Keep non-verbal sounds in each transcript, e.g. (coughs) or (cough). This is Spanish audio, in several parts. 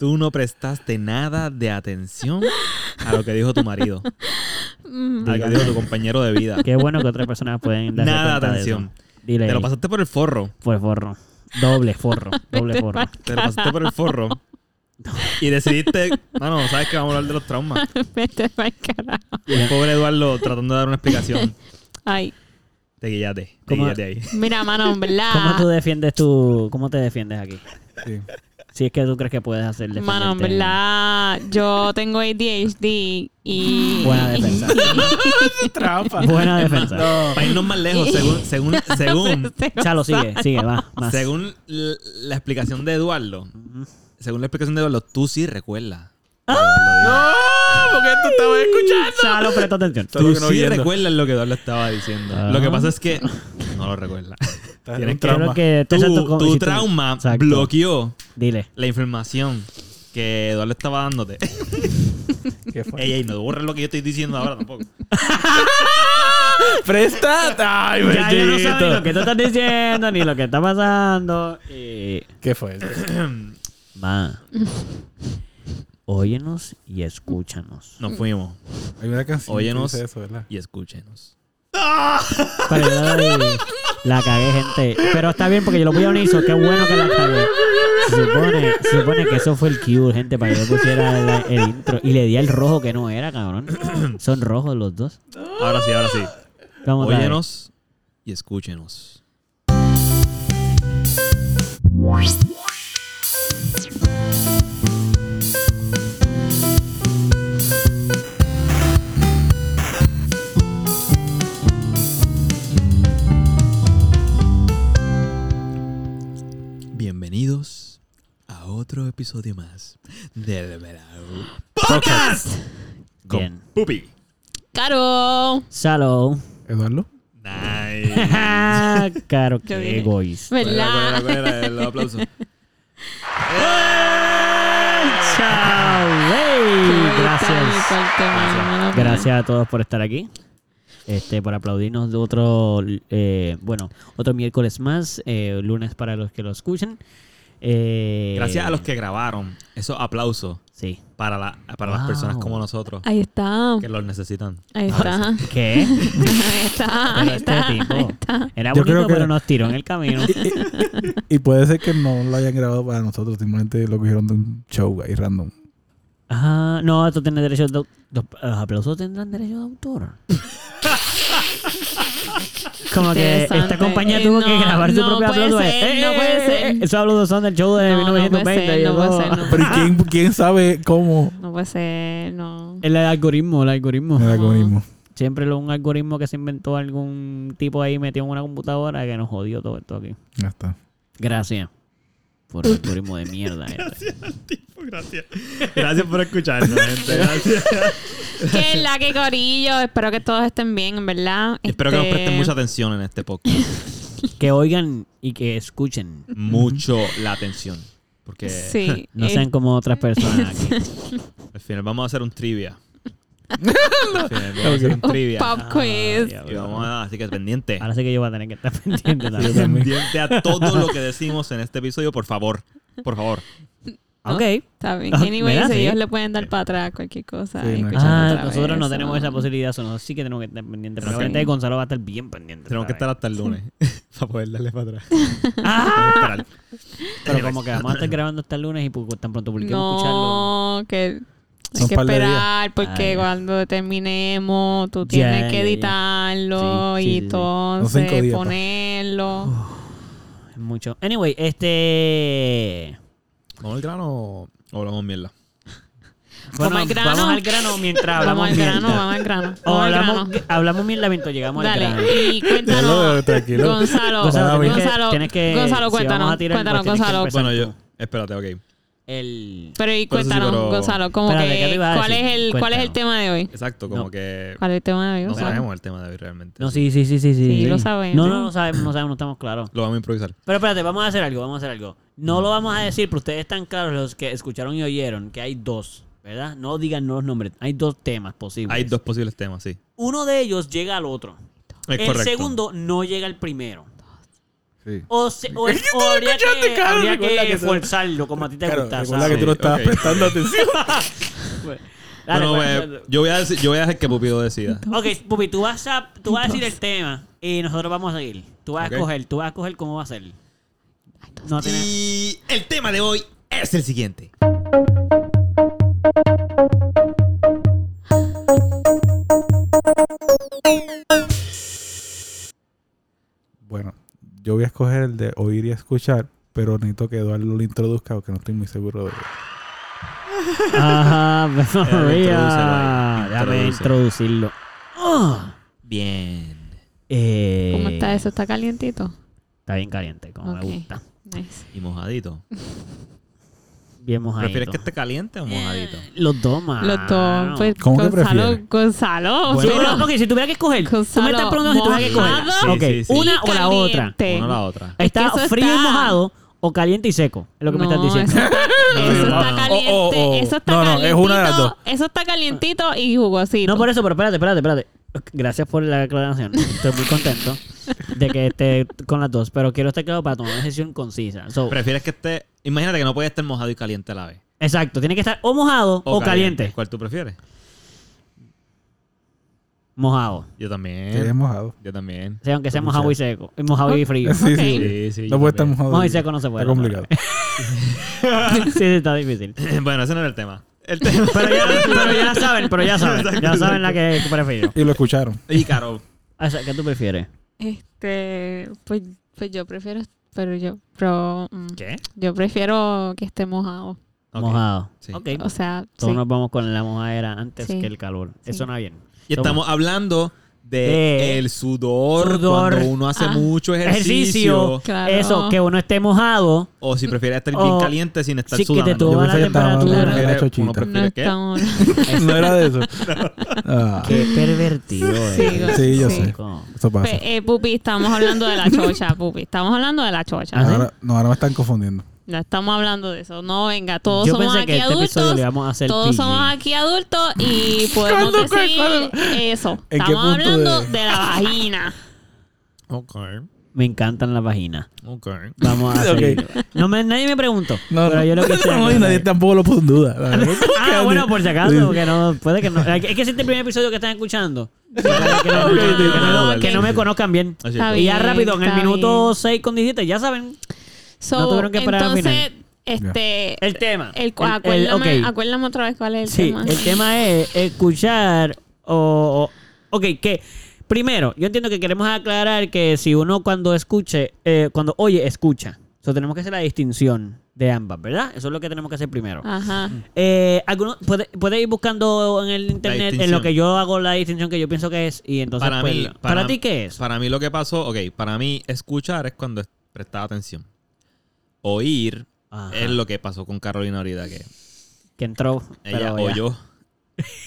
Tú no prestaste nada de atención a lo que dijo tu marido, a lo que dijo tu compañero de vida. Qué bueno que otras personas pueden darse Nada de atención. Dile. Te lo pasaste por el forro. Pues forro. Doble forro. Doble forro. Te lo pasaste por el forro. Y decidiste, mano, sabes que vamos a hablar de los traumas. (laughs) Vete pa'l carajo. Y el pobre Eduardo tratando de dar una explicación. Ay, Te guíate, te ahí. mira, mano, en verdad. ¿Cómo tú defiendes tu... ¿Cómo te defiendes aquí? Sí. Si es que tú crees que puedes hacer Mano, en verdad, yo tengo ADHD y... Buena defensa. (laughs) Trampa. Buena defensa. No. Para irnos más lejos, (laughs) según, según, (laughs) según, Chalo, sigue, sigue, va. Más. según la explicación de Eduardo, según la explicación de Eduardo, tú sí recuerdas. ¡Ah! No, porque tú estabas escuchando. Chalo, presta atención. Tú no sí recuerdas lo que Eduardo estaba diciendo. Ah. Lo que pasa es que no lo recuerdas. Tienes un que- trauma. Que Tu, exacto, trauma Exacto. bloqueó Dile. la información que Eduardo estaba dándote. (laughs) ¿Qué fue? ey, ey, no borres lo que yo estoy diciendo ahora tampoco. (laughs) ¡Presta! ¡Ay, Ya, ya no sabes lo que tú estás diciendo ni lo que está pasando. Y... ¿Qué fue? (clears throat) Va. Óyenos y escúchanos. Nos fuimos Hay una canción Óyenos. que dice eso, ¿verdad? y escúchenos. Pero yo la, la cagué, gente. Pero está bien porque yo lo voy a unir. so Qué bueno que la cagué. Se supone, se supone que eso fue el cue, gente, para que yo pusiera el intro. Y le di el rojo que no era, cabrón. (clears throat) Son rojos los dos. Ahora sí, ahora sí. Vamos a ver. Óyenos y escúchenos. Otro episodio más del Verano Podcast. Con Bien. Pupi. Caro. Salo. ¿Eduardo? Nice. (laughs) Caro, qué egoísta. ¿Cuál era, cuál era, ¿Verdad? cuál era? El aplauso. (laughs) Chao. Gracias. Gracias. Gracias a todos por estar aquí. Este, por aplaudirnos de otro, eh, bueno, otro miércoles más, eh, lunes para los que lo escuchen. Eh, Gracias a los que grabaron esos aplausos Sí. para, la, para las personas como nosotros Ahí está. que los necesitan. Ahí está. ¿Qué? (laughs) Ahí está. Pero Ahí este tipo. Ahí está. Era Yo bonito, que- pero nos tiró en el camino. (laughs) Y puede ser que no lo hayan grabado para nosotros, simplemente lo cogieron de un show ahí random. Ajá, no, esto tiene derechos de los, aplausos tendrán derechos de autor. (laughs) Como que esta compañía Eh, tuvo que grabar su no propio puede ser, Eh, no eh, puede eh, ser. eh, Esos aplausos son del show de No, no puede 1920. ser, no puede eso- ser, no Pero ¿y quién, quién sabe cómo? No puede ser, no. El algoritmo, el algoritmo. El algoritmo. Siempre lo- un algoritmo que se inventó algún tipo ahí metió en una computadora que nos jodió todo esto aquí. Ya está. Gracias. Por el algoritmo de mierda. este. Gracias. Gracias por escucharnos, gente. Gracias. Que la que corillo. Espero que todos estén bien, en verdad. Espero que nos Este, presten mucha atención en este podcast. (laughs) Que oigan y que escuchen. Mucho la atención. Porque Sí. (laughs) No eh, sean como otras personas (laughs) aquí. al final vamos a hacer un trivia. (laughs) al final vamos a hacer un un trivia. pop quiz. Ay, Y vamos a, así que pendiente. Ahora sí que yo voy a tener que estar (laughs) pendiente también. Pendiente a todo lo que decimos en este episodio, por favor. Por favor. Ok. Está bien. Ah, ¿verdad? Sí. ellos le pueden dar para atrás cualquier cosa. Sí, no Ah, nosotros no vez, tenemos so. esa posibilidad, eso no, sí que tenemos que estar pendientes. Sí. Probablemente Gonzalo va a estar bien pendiente. Tenemos que esta estar hasta el lunes (laughs) para poder darle para atrás. ¡Ah! Pero como que vamos a estar grabando hasta el lunes y pues, tan pronto publiquemos escucharlo. No, que hay que esperar porque Ay. cuando terminemos tú tienes ya, que editarlo Sí, sí, y sí, entonces días, ponerlo. Es mucho. Anyway, este. ¿Vamos al grano o hablamos mierda? (laughs) Bueno, al grano. vamos al grano mientras hablamos Vamos al grano, mierda. vamos al grano. O Vamos al hablamos, grano. hablamos mierda mientras llegamos al grano. Dale, y (laughs) cuéntanos. Déjalo, tranquilo. Gonzalo, Gonzalo, tienes que- Gonzalo, tienes que- Gonzalo, si cuéntanos, vamos a tirar, cuéntanos, pues Gonzalo. Bueno, yo. Espérate, ok. El. Pero y sí, cuéntanos, pero- Gonzalo, como Espérate, ¿qué te que cuál es el cuál es el Cuéntanos. tema de hoy? Exacto, como No. que ¿Cuál es el tema de hoy? no Gonzalo? sabemos el tema de hoy realmente. No, sí, sí, sí, sí. Sí, Sí, lo sabemos. No, no, no sabemos, no sabemos, no estamos claros. Lo vamos a improvisar. Pero espérate, vamos a hacer algo, vamos a hacer algo. No lo vamos a decir, pero ustedes están claros, los que escucharon y oyeron, que hay dos, ¿verdad? No digan los nombres, hay dos temas posibles. Hay dos posibles temas, sí. Uno de ellos llega al otro. Es el correcto. segundo no llega al primero. Sí. O, se- o, o habría que, Carlos, habría que que tú- forzarlo como a ti te Claro, gusta. recuerda que ¿sabes? tú no estabas ok. prestando atención. (laughs) Dale, bueno, pues, pues, yo, voy a decir- yo voy a dejar que Pupido decida. Ok, Pupi, tú vas a, tú vas a decir el tema y nosotros vamos a seguir. Tú vas Ok. a escoger, tú vas a escoger cómo va a ser. No tienes... Y el tema de hoy es el siguiente. Yo voy a escoger el de oír y escuchar, pero necesito que Eduardo lo introduzca porque no estoy muy seguro de Ajá, pero ahí, Déjame introduce. introducirlo. Ah. Bien. Eh, ¿Cómo está eso? ¿Está calientito? Está bien caliente, como me gusta. Nice. Y mojadito. (laughs) Bien mojadito. ¿Prefieres que esté caliente o mojadito? Los dos, mano. Los dos. Pues, ¿Cómo que Gonzalo, prefieres? Gonzalo. Sí, Bueno. pero, ok, si tuviera que escoger. Tú me Gonzalo, estás preguntando si tuviera que escoger. Sí, sí, sí. una o la otra. Una o la otra. Es ¿Está que frío y está- mojado o caliente y seco? Es lo que me No, estás diciendo. (laughs) Eso está, eso está caliente. Oh, oh, oh. Eso está No, no, es una de las dos. Eso está calientito y jugosito. No por eso, pero espérate, espérate, espérate. Gracias por la aclaración. Estoy muy contento de que esté con las dos, pero quiero estar claro para tomar una decisión concisa. So, ¿Prefieres que esté... Imagínate que no puede estar mojado y caliente a la vez. exacto, tiene que estar o mojado o, caliente. ¿Cuál tú prefieres? Mojado. Yo también. es mojado. Yo también. O sea, aunque sea mojado y seco. Mojado y frío. Sí, sí. Sí, sí. No puede estar mojado. Mojado y seco no se puede. Está complicado. (laughs) sí, sí, está difícil. (laughs) bueno, ese no era el tema. El tema... (laughs) Pero ya, pero ya saben, pero ya saben. Ya saben la que que prefiero. Y lo escucharon. y Caro. O sea, ¿Qué tú prefieres? Este, pues, pues yo prefiero, pero yo, pero, mm, ¿Qué? yo prefiero que esté mojado. Ok. Mojado. Sí. Ok. O sea, Todos sí. nos vamos con la mojadera antes Sí. que el calor. Sí. Eso no bien. Y estamos hablando de, De- el sudor, Sudor. cuando uno hace Ah. mucho ejercicio, Ejercicio. Claro. Eso, que uno esté mojado. o si prefieres estar bien O- caliente sin estar sí, que te sudando. tuvo Yo la temperatura. Uno. No prefiere (laughs) era de eso. Ah, Qué pervertido Sí, es. Sí, yo Sí. sé. Eso pasa. Eh, Pupi, estamos hablando de la chocha, Pupi. Estamos hablando de la chocha. ¿sí? Ahora, no, ahora me están confundiendo. No estamos hablando de eso. No, venga, todos Yo somos pensé que aquí este episodio adultos. le íbamos a hacer Todos PG. somos aquí adultos y (laughs) podemos ¿Cuándo, decir cuándo? eso. ¿En qué Estamos punto hablando de- de... la vagina. Ok, Me encantan las vaginas. ok. Vamos a (laughs) Ok. seguir. No me, nadie me preguntó. No, pero no. yo lo que (laughs) sé no, nadie tampoco lo puso en duda. Ah, bueno, por si acaso, porque no, puede que no. Es que ese es el primer episodio que están escuchando. Que no, que que que me conozcan bien. Y ya rápido, en el minuto bien. 6 con 17, ya saben So, No tuvieron que esperar al final. este... el tema. El, El- el- acuérdame, ok. acuérdame otra vez cuál es el Sí, tema. el tema es escuchar o, o- Ok, que primero, yo entiendo que queremos aclarar que si uno cuando escuche, eh, cuando oye, escucha. So, tenemos que hacer la distinción de ambas, ¿verdad? Eso es lo que tenemos que hacer primero. Ajá. Eh, alguno, puede, puede ir buscando en el internet en distinción. lo que yo hago la distinción que yo pienso que es y entonces Para pues, mí- para, para- ti qué es Para mí lo que pasó, ok, para mí escuchar es cuando es prestar atención. Oír Ajá. es lo que pasó con Carolina ahorita, que que entró ella pero oyó,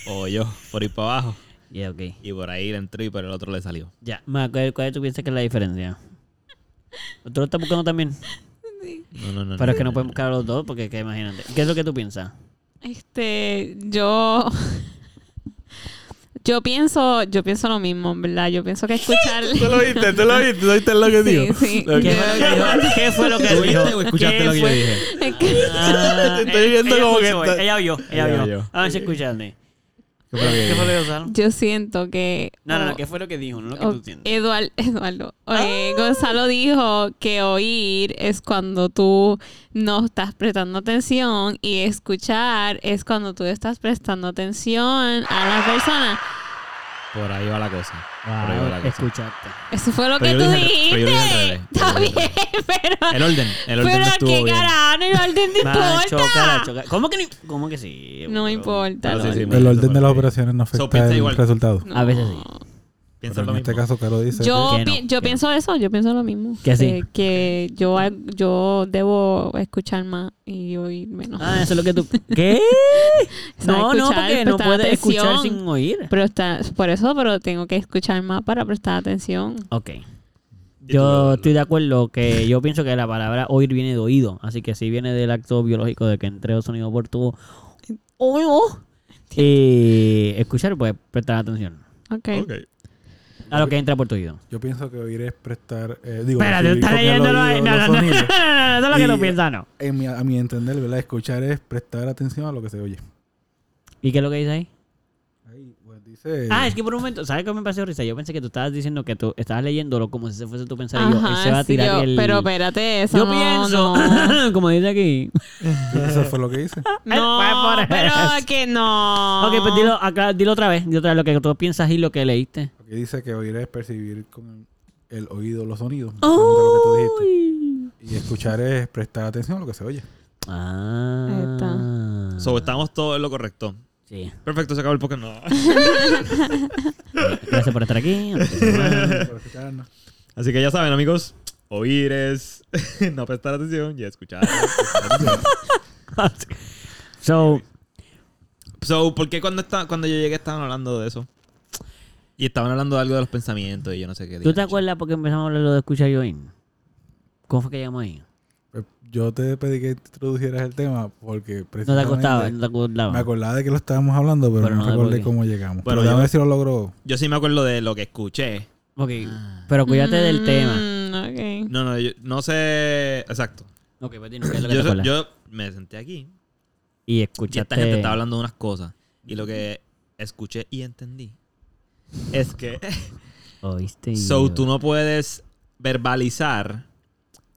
oyó por ir para abajo (laughs) y por ahí le entró y por el otro le salió. ya Ma, ¿cuál, cuál tú piensas que es la diferencia? ¿Tú lo estás buscando también? No, no, no. Pero es que no podemos buscar a los dos porque que imagínate ¿qué es lo que tú piensas? Este, yo... (laughs) Yo pienso, yo pienso lo mismo, en ¿verdad? Yo pienso que escuchar... (laughs) ¿Tú lo viste? ¿Tú lo viste? ¿Tú viste lo que Sí, digo? sí. Ok. ¿Qué fue lo que (laughs) ¿Tú dijo? viste o escuchaste ¿Qué lo que yo fue? dije? (laughs) Es que- Ah, Te estoy viendo ella como que está- Ella oyó, ella Ella oyó. oyó. A ver si escuchaste. ¿Qué fue lo que ¿Qué yo fue lo dije? que usaron? yo siento que... No, no, oh, no, ¿qué fue lo que dijo? No lo que oh, tú sientes. Eduard- Eduardo, eh, Gonzalo dijo que oír es cuando tú no estás prestando atención y escuchar es cuando tú estás prestando atención a la persona. Por ahí va la cosa. Cosa. escuchaste. Eso fue lo Pero que tú dijiste. Está bien, (laughs) pero... El orden, el orden no Pero estuvo qué bien. carajo, el orden no importa. ¿Cómo que, ni- ¿Cómo que sí? No importa. Pero sí, sí, el orden de las operaciones no So, afecta piensa el igual. resultado. No. A veces sí. Pero lo en este mismo. caso, Caro dice Yo, Que no, pi- yo que pienso eso, yo pienso lo mismo. Que sí. Eh, que yo, yo debo escuchar más y oír menos. Ah, eso es lo que tú... (laughs) ¿Qué? O sea, No, no, porque no puedes escuchar sin oír. Pero está, por eso, pero tengo que escuchar más para prestar atención. Ok. Yo estoy de acuerdo que yo pienso que la palabra oír viene de oído. Así que si viene del acto biológico de que entre los sonidos por tu oído. Y escuchar, pues prestar atención. Ok. Ok. A lo que entra por tu oído. Yo pienso que oír es prestar. Eh, digo, Espera, tú recibir estás leyéndolo ahí. No, no, no, no, no, no, lo que tú piensas, no. En mi- a mi entender, ¿verdad? Escuchar es prestar atención a lo que se oye. ¿Y qué es lo que dice ahí? Ahí. Ah, es que por un momento, ¿sabes qué me pasó risa? Yo pensé que tú estabas diciendo que tú estabas leyéndolo como si se fuese tu pensar y yo, él se va a sí, tirar yo- el... Pero espérate, eso Yo no, pienso, No, (laughs) como dice aquí. Eso fue lo que hice. (laughs) no pero eso. que no. Ok, pues dilo, acá, dilo otra vez, dilo otra vez lo que tú piensas y lo que leíste. Aquí dice que oír es percibir con el oído los sonidos. básicamente lo que tú dijiste. Y escuchar es prestar atención a lo que se oye. Ah. So, estamos todos en lo correcto. Sí. Perfecto, se acabó el Pokémon. No. (laughs) Gracias por estar aquí. (laughs) Por escucharnos. Así que ya saben, amigos. Oír es (laughs) no prestar atención y escuchar. so, So, ¿por qué cuando, está, cuando yo llegué estaban hablando de eso? Y estaban hablando de algo de los pensamientos y yo no sé qué. ¿tú te acuerdas por qué empezamos a hablar de escuchar y oír? ¿Cómo fue que llegamos ahí? Yo te pedí que introdujeras el tema porque No te precisamente acostaba, no te acordaba. me acordaba de que lo estábamos hablando, pero, Pero no, no recordé cómo llegamos. Bueno, pero déjame yo- ver si lo logró. Yo sí me acuerdo de lo que escuché. Ok, pero cuídate del Mm, tema. ok. No, no, yo no sé. Exacto. Ok, pues dinos qué es lo que Yo, yo me senté aquí y y escuchaste... esta gente estaba hablando de unas cosas. Y lo que escuché y entendí es que. (laughs) Oíste y- So, tú no puedes verbalizar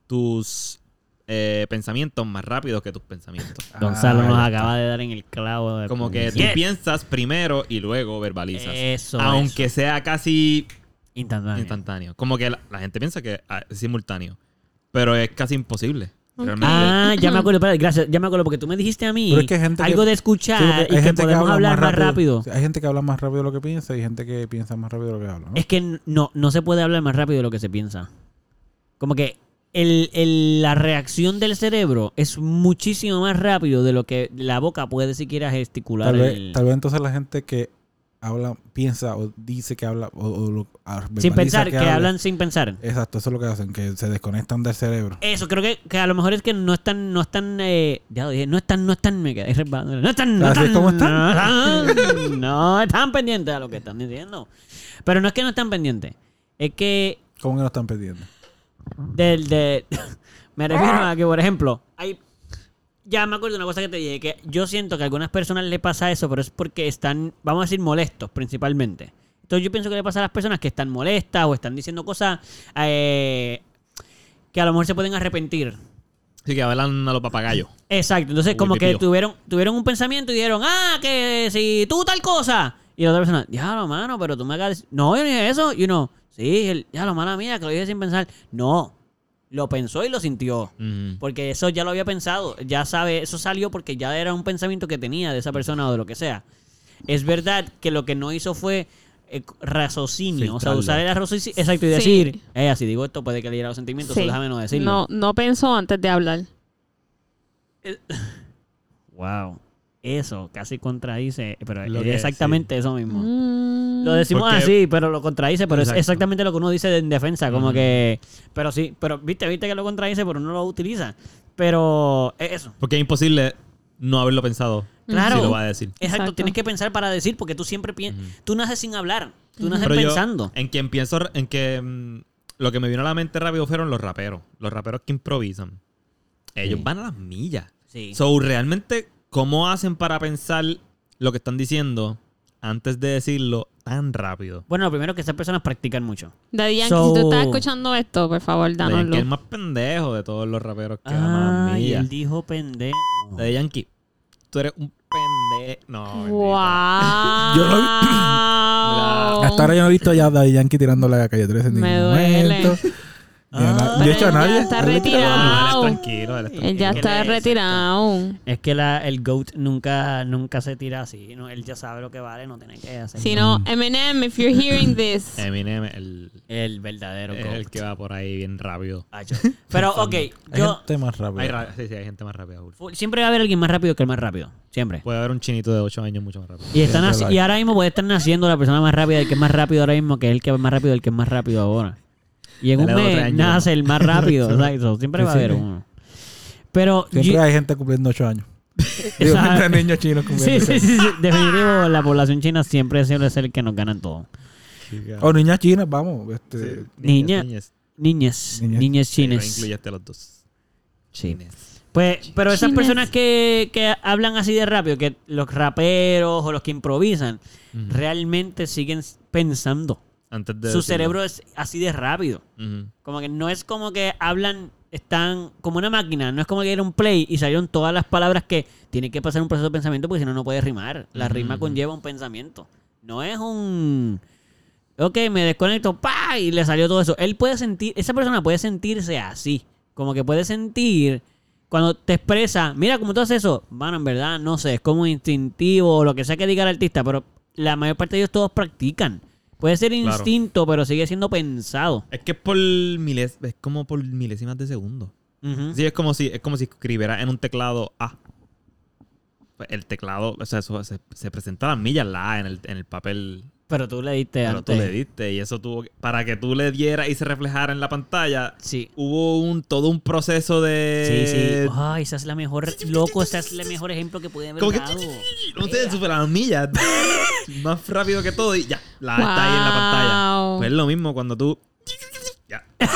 tus eh, pensamientos más rápido que tus pensamientos. (laughs) Gonzalo Ah, nos acaba de dar en el clavo. de- Como que tú Yes. piensas primero y luego verbalizas. Eso, aunque eso. sea casi Instantáneo. instantáneo. Como que la, la gente piensa que ah, es simultáneo. Pero es casi imposible. Realmente. Ah, ya me (clears throat) acuerdo, gracias, ya me acuerdo, porque tú me dijiste a mí Pero es que gente algo que- de escuchar Sí, y que podemos hablar más rápido. Hay gente que habla más rápido de lo que piensa y gente que piensa más rápido de lo que habla. ¿no? Es que no, no se puede hablar más rápido de lo que se piensa. Como que el, el- la reacción del cerebro es muchísimo más rápido de lo que la boca puede siquiera gesticular. tal, vez, el- tal vez entonces la gente que habla, piensa o dice que habla o, o lo- sin pensar, que, habla. hablan sin pensar. Exacto, eso es lo que hacen, que se desconectan del cerebro. Eso, creo que, que a lo mejor es que no están, no están, eh, ya lo dije, no están, no están, me quedé no están, no ¿Así están, cómo están? no están, no están pendientes a lo que están diciendo. Pero no es que no están pendientes, es que ¿Cómo que no están perdiendo? Del, de, (laughs) me refiero a que, por ejemplo, hay, ya me acuerdo de una cosa que te dije, que yo siento que a algunas personas le pasa eso, pero es porque están, vamos a decir, molestos principalmente. Entonces yo pienso que le pasa a las personas que están molestas o están diciendo cosas eh, que a lo mejor se pueden arrepentir. Sí, que hablan a los papagayos. Exacto, entonces Uy, como que tuvieron, tuvieron un pensamiento y dijeron, ah, que si tú tal cosa. Y la otra persona, diablo, mano, pero tú me decir-". No, yo no dije eso. Y uno, sí, el, diablo, mala mía, que lo dije sin pensar. No, lo pensó y lo sintió. Porque eso ya lo había pensado. Ya sabe, eso salió porque ya era un pensamiento que tenía de esa persona o de lo que sea. Es verdad que lo que no hizo fue eh, raciocinio. O sea, usar el raciocinio. Exacto, y Sí. decir, eh, si digo esto puede que le hiera los sentimientos, Sí. déjame no decirlo. No, no pensó antes de hablar. (laughs) Wow. Eso casi contradice, pero Lo es que- exactamente eso mismo. Mm. Lo decimos Porque- así, pero lo contradice, pero Exacto. es exactamente lo que uno dice en defensa, como que... Pero sí, pero viste, viste que lo contradice, pero uno lo utiliza. Pero es eso. Porque es imposible no haberlo pensado. Claro. Si lo va a decir. Exacto, Exacto. tienes que pensar para decir, porque tú siempre piensas... Tú naces sin hablar, tú naces Pero yo, pensando. en quien pienso, en que mm, lo que me vino a la mente rápido fueron los raperos. Los raperos que improvisan. Ellos Sí. van a las millas. Sí. So, realmente, ¿cómo hacen para pensar lo que están diciendo antes de decirlo tan rápido? Bueno, lo primero es que esas personas practican mucho. Daddy Yankee, So- si tú estás escuchando esto, por favor, Daddy Yankee dánoslo. es el más pendejo de todos los raperos que Ah, y él dijo pendejo. Daddy Yankee, tú eres un pendejo. No, bendito. ¡Wow! (coughs) Yo lo Hasta ahora yo no he visto ya a Daddy Yankee tirándole a la calle 13 en Me ningún duele. momento. Ah. de hecho, a él ya nadie. está retirado. tranquilo, tranquilo. Él ya Es está retirado. Es que la, el GOAT nunca, nunca se tira así. ¿no? Él ya sabe lo que vale, no tiene que hacer. Si no, Eminem, if you're hearing this. (laughs) Eminem, el, El verdadero es GOAT. el que va por ahí bien rápido. Pero, (laughs) ok, Hay yo... gente más rápida. Hay sí, sí, hay gente más rápida. Siempre va a haber alguien más rápido que el más rápido. Siempre. Puede haber un chinito de 8 años mucho más rápido. Y, están hay. y ahora mismo puede estar naciendo la persona más rápida, el que es más rápido ahora mismo, que es el que es más rápido, el que es más rápido ahora. Y en Dale un o mes nace el más rápido. (laughs) exacto. Siempre Sí, va a sí. haber uno. Pero... Siempre yo- hay gente cumpliendo 8 años. (laughs) Digo, Esa- siempre hay niños chinos Sí, cumpliendo sí, ocho sí, sí. Definitivo, la población china siempre ser el que nos ganan todo. O niñas chinas, vamos. Este, Sí, Niña. niñas. Niñas, Niñas. niñas Sí, no los dos. Sí. Chines. Pues, pero esas personas que, que hablan así de rápido, que los raperos o los que improvisan, realmente siguen pensando. Antes de Su decirlo. cerebro es así de rápido. Como que no es como que hablan, están como una máquina. No es como que era un play y salieron todas las palabras que tiene que pasar un proceso de pensamiento porque si no, no puede rimar. La rima conlleva un pensamiento. No es un. Ok, me desconecto, pa Y le salió todo eso. Él puede sentir, esa persona puede sentirse así. Como que puede sentir. Cuando te expresa, mira, cómo tú haces eso. Bueno, en verdad, no sé, es como instintivo o lo que sea que diga el artista, pero la mayor parte de ellos todos practican. Puede ser Claro. instinto, pero sigue siendo pensado. Es que es por miles, es como por milésimas de segundo. Sí, es como si, es como si escribiera en un teclado A. Pues el teclado, o sea, eso se, se presenta a las millas la A en el, en el papel. Pero tú le diste Pero tú le diste. Y eso tuvo que- para que tú le dieras y se reflejara en la pantalla. Sí. Hubo un todo un proceso Sí, de. sí. Ay, esa es la mejor. Loco, ese es el mejor ejemplo que puede haber dado. no sé, super a las millas. (laughs) más rápido que todo y ya. La A está ahí en la pantalla. Wow. Pues es lo mismo cuando tú. (laughs) Ya. (laughs)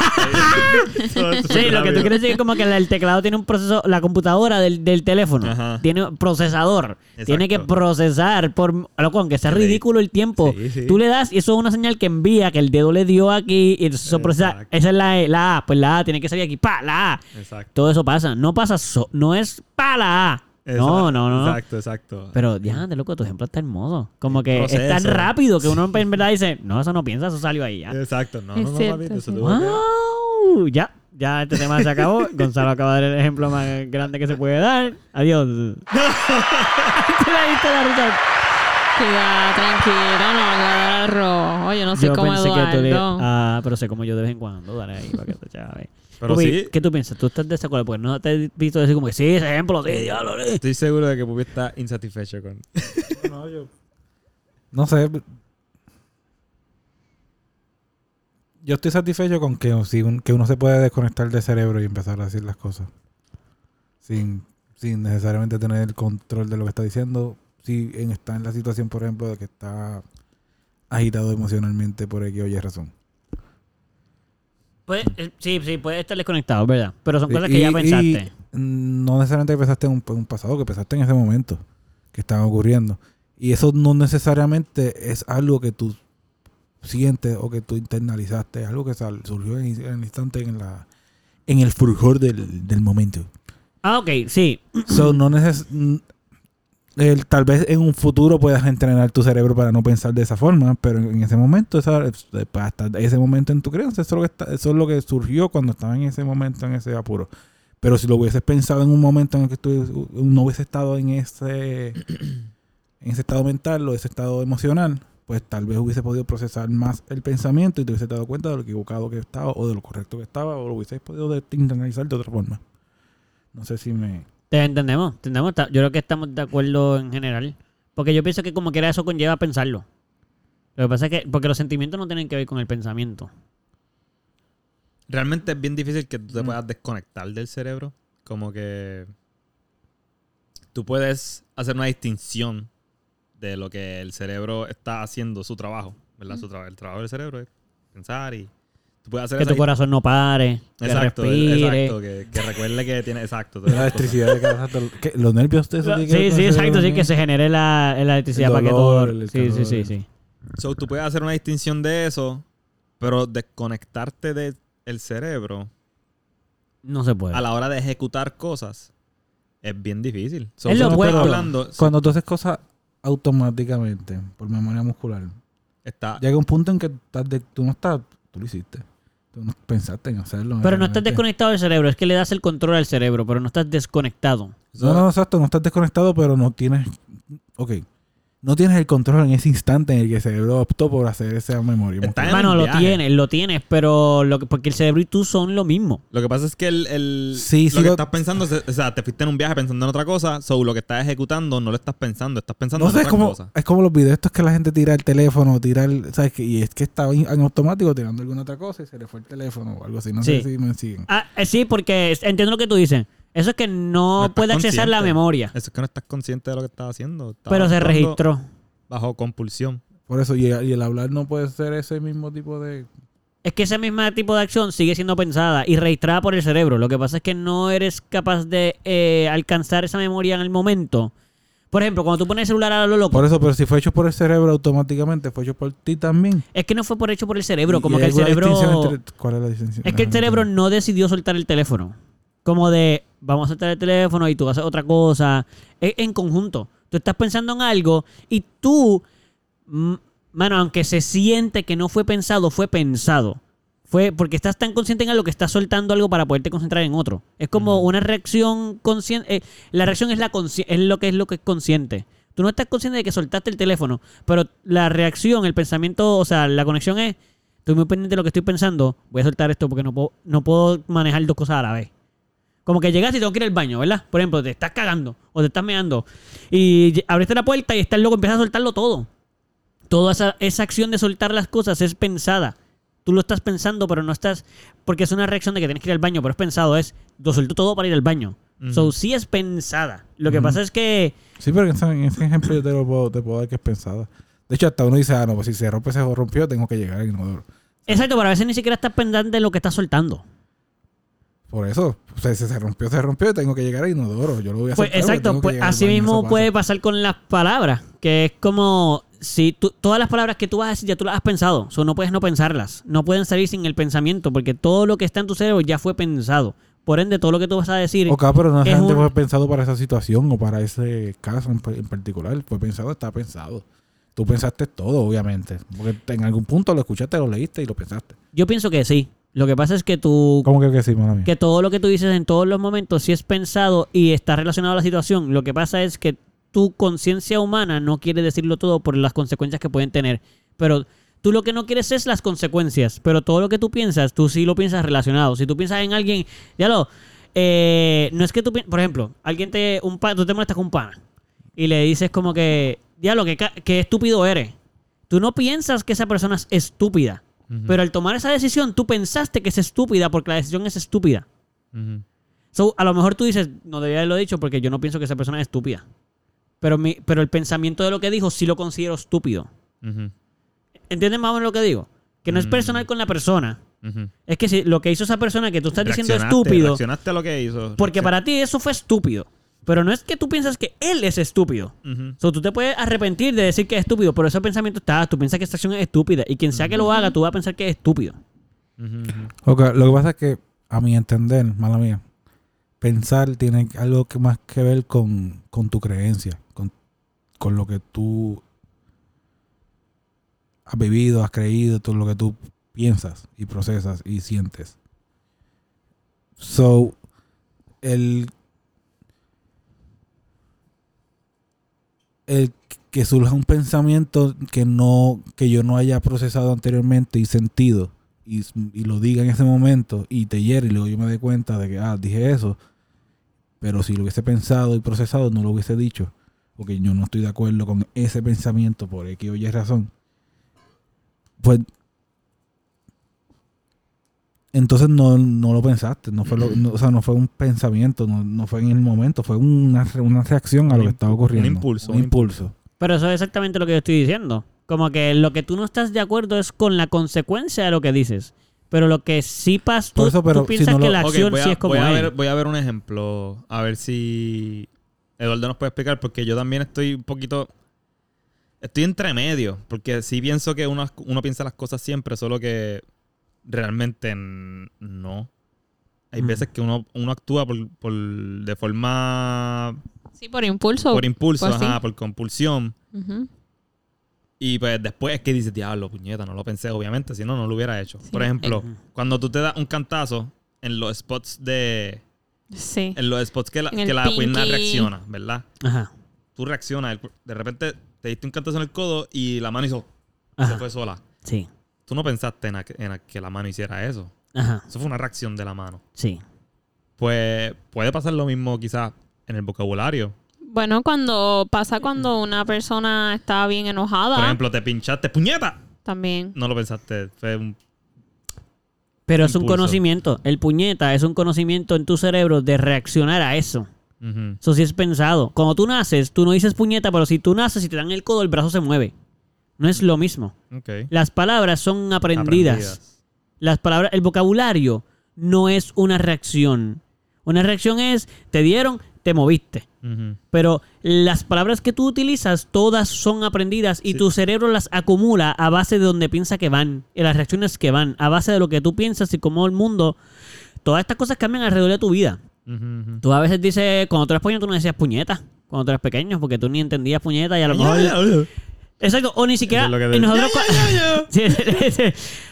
Sí, lo que tú quieres decir es como que el teclado tiene un proceso, la computadora del, del teléfono Ajá. tiene un procesador, Exacto. tiene que procesar por, loco, aunque sea ridículo el tiempo, Sí, sí. tú le das y eso es una señal que envía que el dedo le dio aquí y entonces eso procesa, esa es la, E, la A, pues la A tiene que salir aquí, pa, la A, Exacto. todo eso pasa, no pasa, so- no es pa la A, no, no, no. Exacto, exacto. Pero de loco, tu ejemplo está hermoso. Como que es tan rápido que uno en (laughs) verdad dice, no, eso no piensa, eso salió ahí ya. Exacto, no, Es no, no, papito, eso que- ¡Wow! Ya, ya este tema se acabó. (laughs) Gonzalo acaba de dar el ejemplo más grande que se puede dar. Adiós. (laughs) Te la diste la. Ya, tranquilo, no me va a dar arroz. Oye, no sé Yo cómo pensé que tú le... Eduardo. Ah, pero sé como yo de vez en cuando. Dale ahí para que te chave. Pero Pupi, sí, ¿Qué tú piensas? ¿Tú estás de desacuerdo? Porque no te he visto decir como que sí, ese ejemplo, sí, diablo, sí. estoy seguro de que Pupi está insatisfecho con... (laughs) no, yo- no sé. Yo estoy satisfecho con que, si un- que uno se puede desconectar del cerebro y empezar a decir las cosas. Sin, sin necesariamente tener el control de lo que está diciendo. Si en- está en la situación, por ejemplo, de que está agitado emocionalmente por X o Y razón. Pues, eh, sí, sí, puede estar desconectado, ¿verdad? Pero son cosas Y- que ya pensaste. y no necesariamente pensaste en un, pasado, que pensaste en ese momento que estaba ocurriendo. Y eso no necesariamente es algo que tú sientes o que tú internalizaste, es algo que sal- surgió en, en el instante, en, la, en el fulgor del, del momento. Ah, ok, sí. So, no neces tal vez en un futuro puedas entrenar tu cerebro para no pensar de esa forma, pero en, ese momento, eh, hasta ese momento en tu crianza, eso es, lo que está- eso es lo que surgió cuando estaba en ese momento, en ese apuro. Pero si lo hubieses pensado en un momento en el que tú no hubiese estado en ese, estado mental o ese estado emocional, pues tal vez hubiese podido procesar más el pensamiento y te hubiese dado cuenta de lo equivocado que estaba o de lo correcto que estaba o lo hubieses podido internalizar de otra forma. No sé si me... Te entendemos, entendemos. Yo creo que estamos de acuerdo en general. Porque yo pienso que como quiera eso conlleva pensarlo. Lo que pasa es que, porque los sentimientos no tienen que ver con el pensamiento. Realmente es bien difícil que tú te Mm. puedas desconectar del cerebro. Como que tú puedes hacer una distinción de lo que el cerebro está haciendo su trabajo, ¿verdad? Su traba- el trabajo del cerebro es pensar y tú puedes hacer Que tu corazón no pare, que Exacto, respire. exacto, que, que recuerde que tiene exacto. La electricidad de cada rato. ¿Qué? ¿Los nervios de eso? que Sí, sí, exacto, sí, que se genere la, la electricidad El para que todo... el Sí, sí, calor. sí, sí. So, tú puedes hacer una distinción de eso, pero desconectarte del cerebro No se puede. a la hora de ejecutar cosas es bien difícil. So, Es lo estamos hablando, Cuando tú haces cosas automáticamente, por memoria muscular, está, llega un punto en que estás de- tú no estás, tú lo hiciste. Tú no pensaste en hacerlo. Pero no estás desconectado del cerebro, es que le das el control al cerebro, pero no estás desconectado. No, no, exacto, no estás desconectado, pero no tienes. Ok. No tienes el control en ese instante en el que el cerebro optó por hacer esa memoria. Está en Mano, un lo tienes, lo tienes, pero lo que, porque el cerebro y tú son lo mismo. Lo que pasa es que el, el- Sí, lo sí que lo- estás pensando, o sea, te fuiste en un viaje pensando en otra cosa, so lo que estás ejecutando no lo estás pensando, estás pensando No en sé, es otra como, cosa. es como los videos estos que la gente tira el teléfono, tira el, ¿sabes? qué? Y es que estaba en automático tirando alguna otra cosa y se le fue el teléfono o algo así. No Sí. sé si me siguen. Ah, eh, sí, porque entiendo lo que tú dices. Eso es que no, puede accesar la memoria, Eso es que no estás consciente de lo que estás haciendo. Pero se registró. Bajo compulsión. Por eso, y, y el hablar no puede ser ese mismo tipo de... Es que ese mismo tipo de acción sigue siendo pensada y registrada por el cerebro. Lo que pasa es que no eres capaz de eh, alcanzar esa memoria en el momento. Por ejemplo, cuando tú pones el celular a lo loco, Por eso, pero si fue hecho por el cerebro automáticamente, fue hecho por ti también. es que no fue por hecho por el cerebro. Como ¿Y que el cerebro. entre- ¿Cuál es la distinción? Es que el cerebro no decidió soltar el teléfono. Como de, vamos a soltar el teléfono y tú haces otra cosa. Es en conjunto. Tú estás pensando en algo y tú, mano, aunque se siente que no fue pensado, fue pensado. Fue porque estás tan consciente en algo que estás soltando algo para poderte concentrar en otro. Es como una reacción consciente. eh, la reacción es, la es lo que es lo que es consciente. Tú no estás consciente de que soltaste el teléfono, pero la reacción, el pensamiento, o sea, la conexión es, estoy muy pendiente de lo que estoy pensando, voy a soltar esto porque no puedo, no puedo manejar dos cosas a la vez. Como que llegas y tengo que ir al baño, ¿verdad? Por ejemplo, te estás cagando o te estás meando y abriste la puerta y estás loco, empiezas a soltarlo todo. Toda esa, esa acción de soltar las cosas es pensada. Tú lo estás pensando, pero no estás. Porque es una reacción de que tienes que ir al baño, pero es pensado, es. Lo suelto todo para ir al baño. So, sí es pensada. Lo que pasa es que. Sí, pero en ese ejemplo yo te lo puedo, te puedo dar que es pensada. De hecho, hasta uno dice, ah, no, pues si se rompe, se rompió, tengo que llegar al inodoro. Exacto, pero a veces ni siquiera estás pendiente de lo que estás soltando. Por eso, si se rompió, se rompió, tengo que llegar al inodoro. Yo lo voy a Pues soltar porque exacto, pues así mismo puede pasar con las palabras, que es como si tú, todas las palabras que tú vas a decir ya tú las has pensado, o no puedes no pensarlas, no pueden salir sin el pensamiento, porque todo lo que está en tu cerebro ya fue pensado. Por ende, todo lo que tú vas a decir, Ok, pero no es necesariamente un- fue pensado para esa situación o para ese caso en particular. Fue pensado, está pensado. Tú pensaste todo, obviamente. Porque en algún punto lo escuchaste, lo leíste y lo pensaste. yo pienso que sí. Lo que pasa es que tú, ¿Cómo que, que sí, mala mía? que todo lo que tú dices en todos los momentos sí es pensado y está relacionado a la situación. Lo que pasa es que tu conciencia humana no quiere decirlo todo por las consecuencias que pueden tener. Pero tú lo que no quieres es las consecuencias. Pero todo lo que tú piensas, tú sí lo piensas relacionado. Si tú piensas en alguien, ya lo. eh, no es que tú, por ejemplo, alguien te, un pa- tú te molestas con un pana y le dices como que, diablo, que, ca- que estúpido eres. Tú no piensas que esa persona es estúpida. Pero al tomar esa decisión, tú pensaste que es estúpida porque la decisión es estúpida. So, a lo mejor tú dices, no debería haberlo dicho porque yo no pienso que esa persona es estúpida. Pero, mi, pero el pensamiento de lo que dijo sí lo considero estúpido. ¿Entiendes más o menos lo que digo? Que no es Mm. personal con la persona. Es que si lo que hizo esa persona que tú estás diciendo estúpido, Reaccionaste a lo que hizo. porque para ti eso fue estúpido. Pero no es que tú piensas que él es estúpido. Ujú. So, tú te puedes arrepentir de decir que es estúpido, pero ese pensamiento está, tú piensas que esta acción es estúpida. Y quien sea que lo haga, tú vas a pensar que es estúpido. Ujú. Ok, lo que pasa es que, a mi entender, mala mía, pensar tiene algo que más que ver con, con tu creencia, con, con lo que tú has vivido, has creído, todo lo que tú piensas y procesas y sientes. So, el, el que surja un pensamiento que no que yo no haya procesado anteriormente y sentido y, y lo diga en ese momento y te hiere y luego yo me doy cuenta de que ah dije eso. Pero si lo hubiese pensado y procesado no lo hubiese dicho porque yo no estoy de acuerdo con ese pensamiento por X o Y razón. Pues entonces no, no lo pensaste no fue lo- no- o sea no fue un pensamiento no, no fue en el momento fue una, una reacción a lo que estaba ocurriendo un impulso, un impulso Pero eso es exactamente lo que yo estoy diciendo. Como que lo que tú no estás de acuerdo es con la consecuencia de lo que dices. Pero lo que sí pasa, tú, eso, pero tú piensas si no que la acción a, sí es como voy a ver, voy a ver un ejemplo. A ver si Eduardo nos puede explicar. Porque yo también estoy un poquito. Estoy entre medio. Porque sí pienso que uno, uno piensa las cosas siempre, solo que realmente no. Hay Mm. veces que uno, uno actúa por, por- de forma. Sí, por impulso. por impulso, pues sí. ajá, por compulsión. Y pues después es que dices, diablo, puñeta, no lo pensé, obviamente, si no, no lo hubiera hecho. Sí. Por ejemplo, Eh. cuando tú te das un cantazo en los spots de. Sí. En los spots que la, que la pinky. reacciona, ¿verdad? Ajá. Tú reaccionas, de repente te diste un cantazo en el codo y la mano hizo. Se fue sola. Sí. Tú no pensaste en, a- en a que la mano hiciera eso. Ajá. Eso fue una reacción de la mano. Sí. Pues puede pasar lo mismo quizás en el vocabulario. Bueno, cuando pasa cuando una persona está bien enojada, Por ejemplo, te pinchaste, puñeta. también. No lo pensaste. Fue un. Pero es un Impulso. conocimiento. El puñeta es un conocimiento en tu cerebro de reaccionar a eso. Eso sí es pensado. Cuando tú naces, tú no dices puñeta, pero si tú naces y te dan el codo, el brazo se mueve. No es lo mismo. Las palabras son aprendidas. Las palabras, el vocabulario no es una reacción. Una reacción es, te dieron, te moviste. Pero las palabras que tú utilizas, todas son aprendidas y Sí. tu cerebro las acumula a base de donde piensa que van, y las reacciones que van, a base de lo que tú piensas y cómo el mundo, todas estas cosas cambian alrededor de tu vida. Ujú. Tú a veces dices, cuando tú eras pequeño, tú no decías puñeta, cuando tú eras pequeño, porque tú ni entendías puñeta y a lo mejor... Exacto, o ni siquiera... Eso es lo que nosotros cua- (laughs) Sí, sí, sí.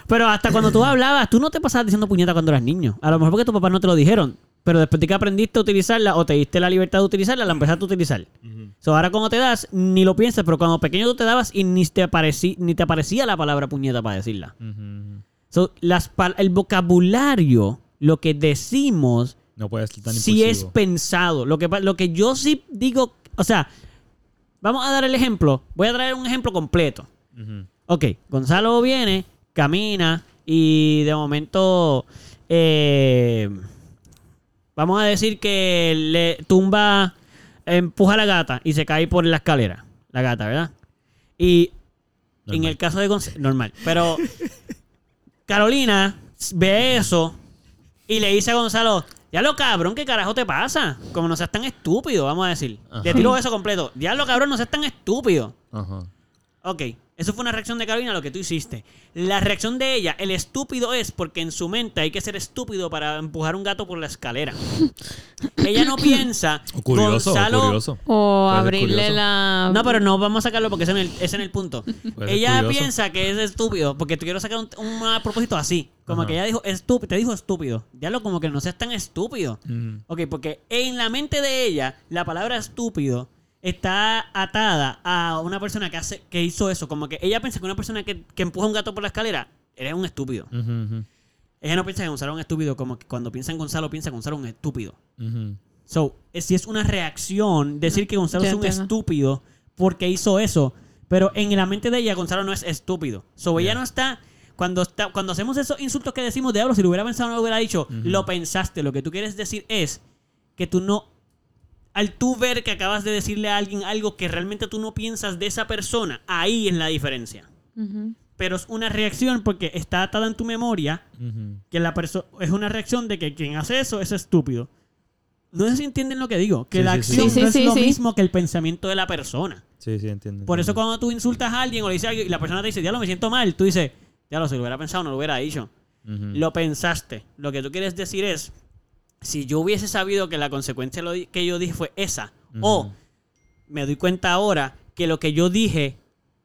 Pero hasta cuando tú hablabas, tú no te pasabas diciendo puñeta cuando eras niño. A lo mejor porque tus papás no te lo dijeron. Pero después de que aprendiste a utilizarla o te diste la libertad de utilizarla, la empezaste a utilizar. Ujú. So, ahora cuando te das, ni lo piensas, pero cuando pequeño tú te dabas y ni te, aparecí, ni te aparecía la palabra puñeta para decirla. Ujú. So, las, el vocabulario, lo que decimos, No puede ser tan si es pensado. Lo que, lo que yo sí digo, o sea, vamos a dar el ejemplo. Voy a traer un ejemplo completo. Ujú. Ok, Gonzalo viene, camina y de momento, eh, vamos a decir que le tumba, empuja a la gata y se cae por la escalera. La gata, ¿verdad? Y en el caso de Gonzalo, normal. Pero (laughs) Carolina ve eso y le dice a Gonzalo, ya lo cabrón, ¿qué carajo te pasa? Como no seas tan estúpido, vamos a decir. Le Ajá. tiro eso completo. Ya lo cabrón, no seas tan estúpido. Ajá. Ok, eso fue una reacción de Carolina a lo que tú hiciste. La reacción de ella, el estúpido es porque en su mente hay que ser estúpido para empujar un gato por la escalera. (coughs) ella no piensa. O curioso, o curioso. O abrirle curioso. la... No, pero no vamos a sacarlo porque ese es en el, es en el punto. ella curioso. piensa que es estúpido porque tú quiero sacar un, un a propósito así. Como Ajá. que ella dijo estúpido, te dijo estúpido. Ya lo como que no seas tan estúpido. Ujú. Ok, porque en la mente de ella, la palabra estúpido está atada a una persona que hace que hizo eso. Como que ella piensa que una persona que, que empuja un gato por la escalera eres un estúpido. Ella no piensa que Gonzalo es un estúpido, como que cuando piensa en Gonzalo, piensa que Gonzalo es un estúpido. So, eh, si es una reacción decir que Gonzalo es un entiendo. estúpido porque hizo eso, pero en la mente de ella Gonzalo no es estúpido. So, ella no está cuando está cuando hacemos esos insultos que decimos diablo, si lo hubiera pensado no lo hubiera dicho, lo pensaste, lo que tú quieres decir es que tú no al tú ver que acabas de decirle a alguien algo que realmente tú no piensas de esa persona, ahí es la diferencia. Pero es una reacción porque está atada en tu memoria que la persona es una reacción de que quien hace eso es estúpido. No sé si entienden lo que digo, que Sí, la sí, acción Sí, no sí, es sí, lo sí. mismo que el pensamiento de la persona. Sí, sí, entiendo. Por eso cuando tú insultas a alguien o le dices algo y la persona te dice, ya lo me siento mal, tú dices, ya lo si lo hubiera pensado no lo hubiera dicho. Ujú. Lo pensaste. Lo que tú quieres decir es, si yo hubiese sabido que la consecuencia que yo dije fue esa, o me doy cuenta ahora que lo que yo dije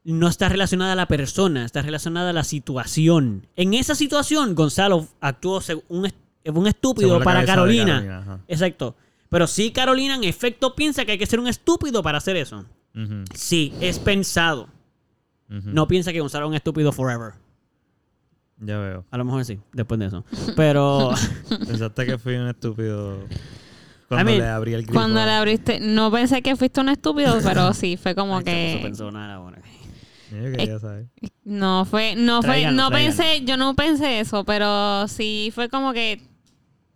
no está relacionada a la persona, está relacionada a la situación. En esa situación, Gonzalo actuó un, un estúpido para Carolina. Exacto. Pero sí, Carolina, en efecto, piensa que hay que ser un estúpido para hacer eso. Ujú. Sí, es pensado. No piensa que Gonzalo es un estúpido forever. Ya veo. A lo mejor sí, después de eso. Pero (laughs) Pensaste que fui un estúpido cuando I mean, le abrí el grifo. Cuando le abriste... No pensé que fuiste un estúpido, pero (laughs) sí, fue como Ay, se puso que... personal ahora. Yo quería saber. No fue... No fue... Tráiganlo, No tráiganlo. pensé... Yo no pensé eso, pero sí fue como que...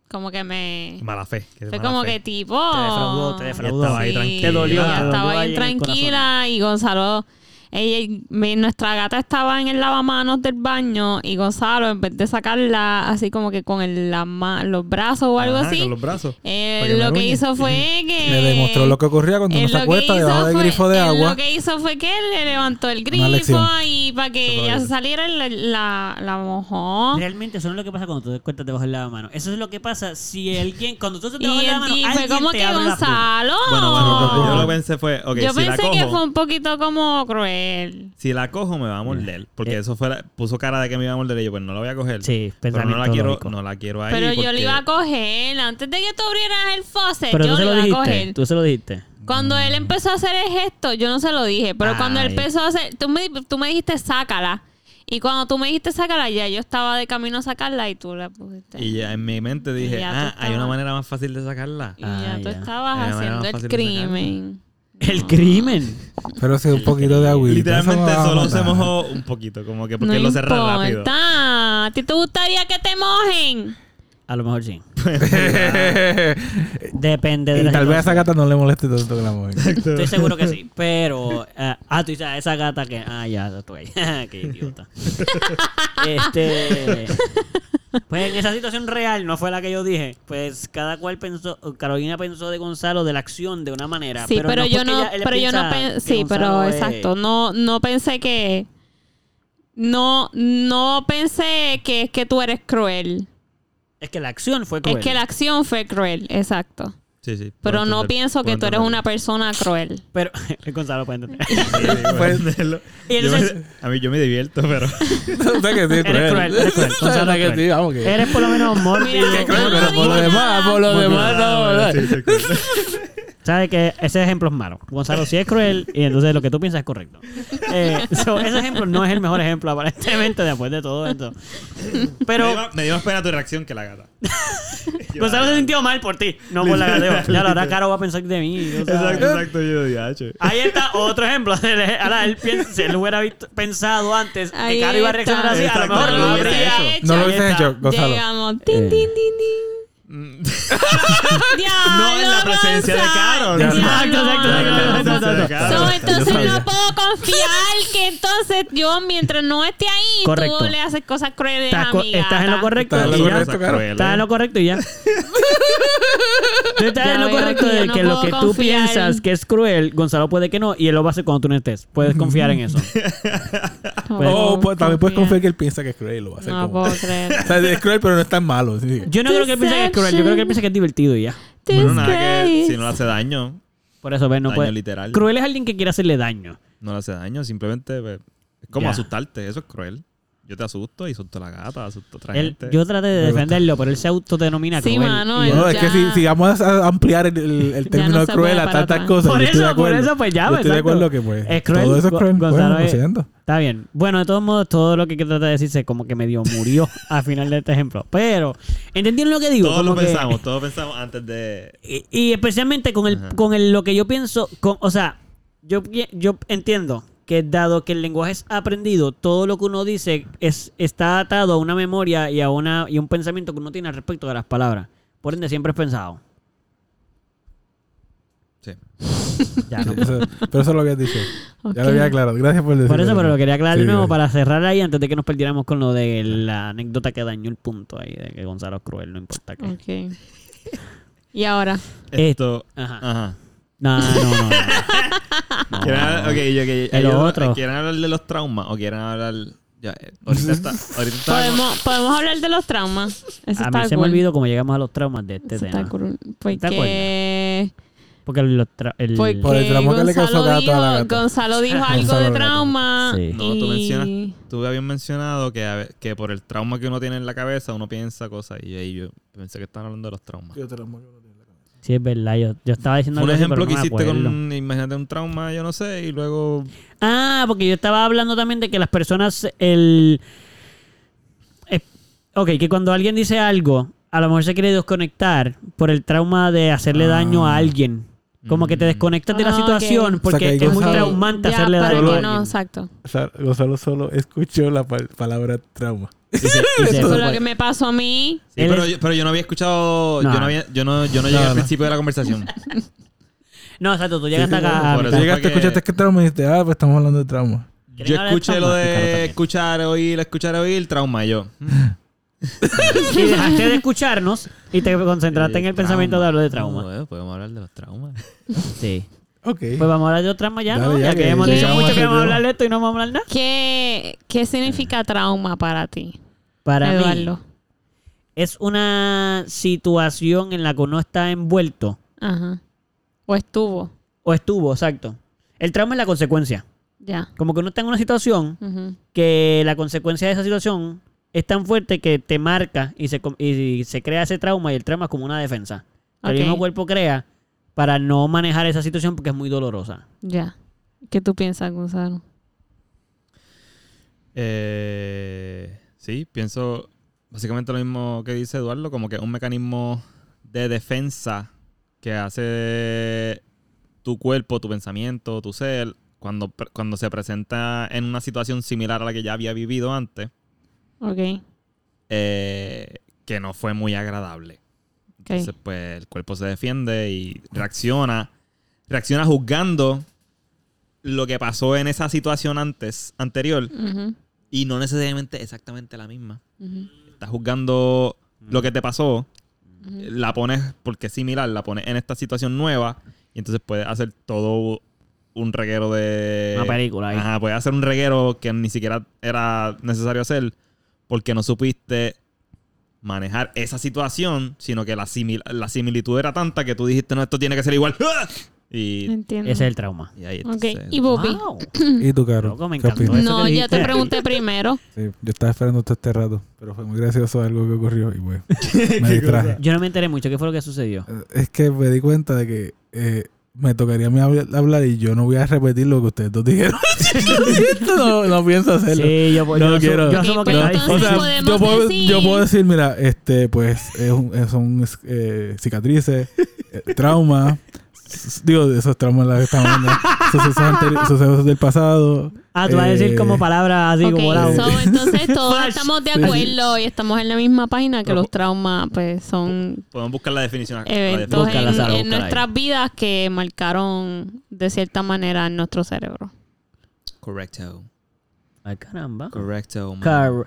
Como que me... Mala fe. que Fue mala como fe. que tipo... Te defraudó, te defraudó. estaba ahí tranquila. Te dolió, ella te dolió estaba ahí bien tranquila y Gonzalo... Ella, mi- nuestra gata estaba en el lavamanos del baño y Gonzalo, en vez de sacarla así como que con el, la los brazos o algo Ajá, así, Con los brazos. me lo que hizo fue que... Le demostró lo que ocurría cuando él uno se acuesta debajo del grifo de él agua. Lo que hizo fue que él le levantó el grifo y para que ella se saliera la, la, la mojó. Realmente eso no es lo que pasa cuando tú te cuentas debajo del lavamanos. Eso es lo que pasa si alguien, cuando tú te debajo del el- lavamanos, y fue como te que la. Gonzalo. Bueno, bueno, yo lo pensé fue, ok, Yo si la pensé cojo, que fue un poquito como cruel. Si la cojo me va a morder, porque Eh. eso fue la- puso cara de que me iba a morder y yo pues no la voy a coger. Sí, pero no la quiero, no la quiero ahí. Pero yo le iba a coger. Antes de que tú abrieras el faucet, Pero yo tú se le lo iba a coger. Tú se lo dijiste. Cuando él empezó a hacer el gesto, yo no se lo dije. Pero cuando él empezó a hacer. Tú me, tú me dijiste sácala. Y cuando tú me dijiste sácala, ya yo estaba de camino a sacarla y tú la pusiste. Y ya en mi mente dije, ya ah, hay una manera más fácil de sacarla. Y Ah, ya tú ya. estabas la haciendo el sacarla. crimen. El crimen. Pero sí, un poquito de agüita. Literalmente eso solo se mojó un poquito, como que porque no lo cerré rápido. importa. ¿A ti te gustaría que te mojen? A lo mejor sí. (laughs) (laughs) Depende de y la tal vez a esa gata no le moleste tanto que la mueven. Estoy seguro que sí. (laughs) Pero. ah, ah, tú dices, a esa gata que. Ah, ya, estoy ahí. Qué idiota. este. Pues en esa situación real, no fue la que yo dije. Pues cada cual pensó. Carolina pensó de Gonzalo de la acción de una manera. Sí, pero, no yo no, ella- pero yo no sí, pero es- exacto, no, no pensé que, no, no pensé que es que tú eres cruel, Es que la acción fue cruel. es que la acción fue cruel, exacto, Sí, sí. pero no pienso que tú eres una persona cruel. Pero (laughs) Gonzalo puede entender. (laughs) Sí, Pues- (laughs) entenderlo. Entonces- me- a mí yo me divierto, pero... o sea que sí, Eres cruel, eres cruel. Gonzalo que sí, vamos que... Eres por lo menos mórbido. Pero no por lo demás, por lo demás, bien. no, Sabes que ese ejemplo es malo. Gonzalo sí es cruel y entonces lo que tú piensas es correcto. Eh, so, ese ejemplo no es el mejor ejemplo aparentemente después de todo esto. Me dio Pero más- me dio más pena tu reacción que la gata. (laughs) Yo, Gonzalo se sintió mal por ti, no por la gateo. Ya la verdad Caro va a pensar de mí. o sea, Exacto, exacto. Yo "H". Ahí está otro ejemplo. (laughs) Ahora, él, piensa, si él hubiera visto- pensado antes que Caro iba a reaccionar así, a lo Exacto, mejor lo hubiera habría hecho. No lo está. hecho, Gonzalo. Llegamos, tin, Eh. tin, tin, tin. Mm. (laughs) No en la presencia de Gonzalo. Caro. Ya no. está. Exacto, exacto. So, entonces no puedo confiar que entonces yo, mientras no esté ahí, Correcto. tú le haces cosas crueles Estás, a mi estás en lo correcto. Estás en lo y ya. correcto, Cosas Caro. crueles. Estás en lo correcto y ya. Tú estás Ya en lo correcto que de no que lo que tú piensas que es cruel, Gonzalo puede que no, y él lo va a hacer cuando tú no estés. Puedes confiar en eso. (laughs) No Pues- también puedes confiar que él piensa que es cruel y lo va a hacer No puedo (laughs) creer. O sea, es cruel, pero no es tan malo. Yo no creo que él piense que es cruel, yo creo que él piensa que es divertido y ya. Bueno, nada que si no le hace daño, Por eso, ves, no daño puede. literal. Cruel es alguien que quiere hacerle daño. No le hace daño, simplemente pues, es como Ya. asustarte, eso es cruel. Yo te asusto y asusto a la gata, asusto a otra Él, gente. yo traté de defenderlo, pero él se autodenomina Sí, cruel. mano, Y No, es que si, si vamos a ampliar el, el- el (laughs) término no de se cruel a tantas cosas, Por yo eso, por eso, pues ya, Yo estoy de acuerdo que pues Es cruel. todo eso es cruel. Gonzalo Bueno, lo es- siento. Está bien. Bueno, de todos modos, todo lo que trata de decirse como que medio murió (laughs) al final de este ejemplo. Pero, ¿entendieron lo que digo? todos Como lo que- pensamos, todos pensamos antes de... (laughs) Y, y especialmente con el Ajá. con el, lo que yo pienso, con, o sea, yo, yo entiendo que dado que el lenguaje es aprendido, todo lo que uno dice es está atado a una memoria y a una y un pensamiento que uno tiene al respecto de las palabras. Por ende, siempre es pensado. Sí. (laughs) Ya, no. Eso- pero eso es lo que has dicho. Ya lo había aclarado. Gracias por decirlo. Por eso, pero lo quería aclarar de Sí, nuevo para cerrar ahí antes de que nos perdiéramos con lo de la anécdota que dañó el punto ahí, de que Gonzalo es cruel, no importa qué. Ok. Y ahora, Esto... Ajá. Ajá. No, no, no. no. No. (laughs) ¿Quieren hablar, ok, yo- ok, El ellos- otro. ¿Quieren hablar de los traumas o quieren hablar... Ya, eh, ahorita está... Ahorita está podemos, podemos hablar de los traumas. Eso A está mí se cool. me olvidó cómo llegamos a los traumas de este Eso tema. está cool. ¿Te Porque, Porque los tra- el, porque Por el trauma que le causó Gonzalo, gato a la dijo, gata. Gonzalo dijo (laughs) algo Gonzalo de gato. trauma. Sí. No, tú y- mencionas- Tú habías mencionado que, a ve- que por el trauma que uno tiene en la cabeza uno piensa cosas y ahí yo pensé que estaban hablando de los traumas. Sí, es verdad. Yo, yo estaba diciendo un así, ejemplo pero que no me hiciste acuerdo. con, imagínate un trauma, yo no sé, y luego... Ah, porque yo estaba hablando también de que las personas, el... eh, ok, que cuando alguien dice algo, a lo mejor se quiere desconectar por el trauma de hacerle Ah. daño a alguien. Como que te Mm. desconectas de la Ah, situación O porque sea, que es muy traumante Ya, hacerle daño a que alguien. no, exacto. O sea, Gonzalo solo escuchó la pa- palabra trauma. Y se- y se Eso fue. es lo que me pasó a mí. Sí, pero, es- yo, pero yo no había escuchado, No. yo no había, yo no, yo no No, llegué al no. principio de la conversación. (laughs) No, exacto, tú llegaste Sí, sí, acá. a por eso. mitad. fue Llegaste, que- escuchaste que trauma y dijiste, ah, pues estamos hablando de trauma. ¿Quieren yo hablar de escuché lo trauma? De también. escuchar, oír, escuchar, oír, trauma, y yo. mm, (laughs) Y dejaste de escucharnos y te concentraste en el trauma. pensamiento de hablar de trauma. No, eh, podemos hablar de los traumas. Sí. Ok. Pues vamos a hablar de trauma ya, ¿no? Ya, ya que, que hemos dicho mucho que vamos a hablar de esto y no vamos a hablar nada. ¿Qué, qué significa trauma para ti, Para mí Eduardo? es una situación en la que uno está envuelto Ajá. O estuvo. o estuvo, exacto. El trauma es la consecuencia. Ya. Como que uno está en una situación que la consecuencia de esa situación es tan fuerte que te marca y se, y se crea ese trauma y el trauma es como una defensa. que El mismo cuerpo crea para no manejar esa situación porque es muy dolorosa. Ya. ¿Qué tú piensas, Gonzalo? Eh, sí, pienso básicamente lo mismo que dice Eduardo, como que es un mecanismo de defensa que hace tu cuerpo, tu pensamiento, tu ser, cuando, cuando se presenta en una situación similar a la que ya había vivido antes, Ok. eh, que no fue muy agradable. Entonces, pues el cuerpo se defiende y reacciona. Reacciona juzgando lo que pasó en esa situación antes, anterior, y no necesariamente exactamente la misma. Estás juzgando lo que te pasó, la pones, porque es similar, la pones en esta situación nueva, y entonces puedes hacer todo un reguero de... Una película ahí. Ajá, puedes hacer un reguero que ni siquiera era necesario hacer, porque no supiste manejar esa situación, sino que la, simil- la similitud era tanta que tú dijiste, no, esto tiene que ser igual. ¡Ah! (laughs) Y, Entiendo. Ese es el trauma. y ahí Ok, entonces- y Bobby. Wow. (clears throat) ¿Y tú, Caro? No, ya te pregunté primero. (laughs) Sí, yo estaba esperando todo este rato, pero fue muy gracioso algo que ocurrió y pues (laughs) me distraje. Yo no me enteré mucho. ¿Qué fue lo que sucedió? Es que me di cuenta de que eh, me tocaría a mí habl- hablar y yo no voy a repetir lo que ustedes dos dijeron. (laughs) no, no pienso hacerlo. Sí, yo, No yo, quiero. yo O sea, puedo, decir- yo puedo decir, mira, este, pues, es un- es- son eh, cicatrices, eh, trauma. Digo, de esos traumas las que estamos hablando. (laughs) Sucesos, del pasado. Ah, tú vas a decir eh, como palabras así Ok, como la... so, entonces (laughs) todos Flash. estamos de Sí. acuerdo y estamos en la misma página que los traumas pues son Podemos buscar la definición. la eventos definición. En, Sara, en búscala ahí. nuestras vidas que marcaron de cierta manera en nuestro cerebro. Correcto. Ay, caramba. Correcto. man. Car-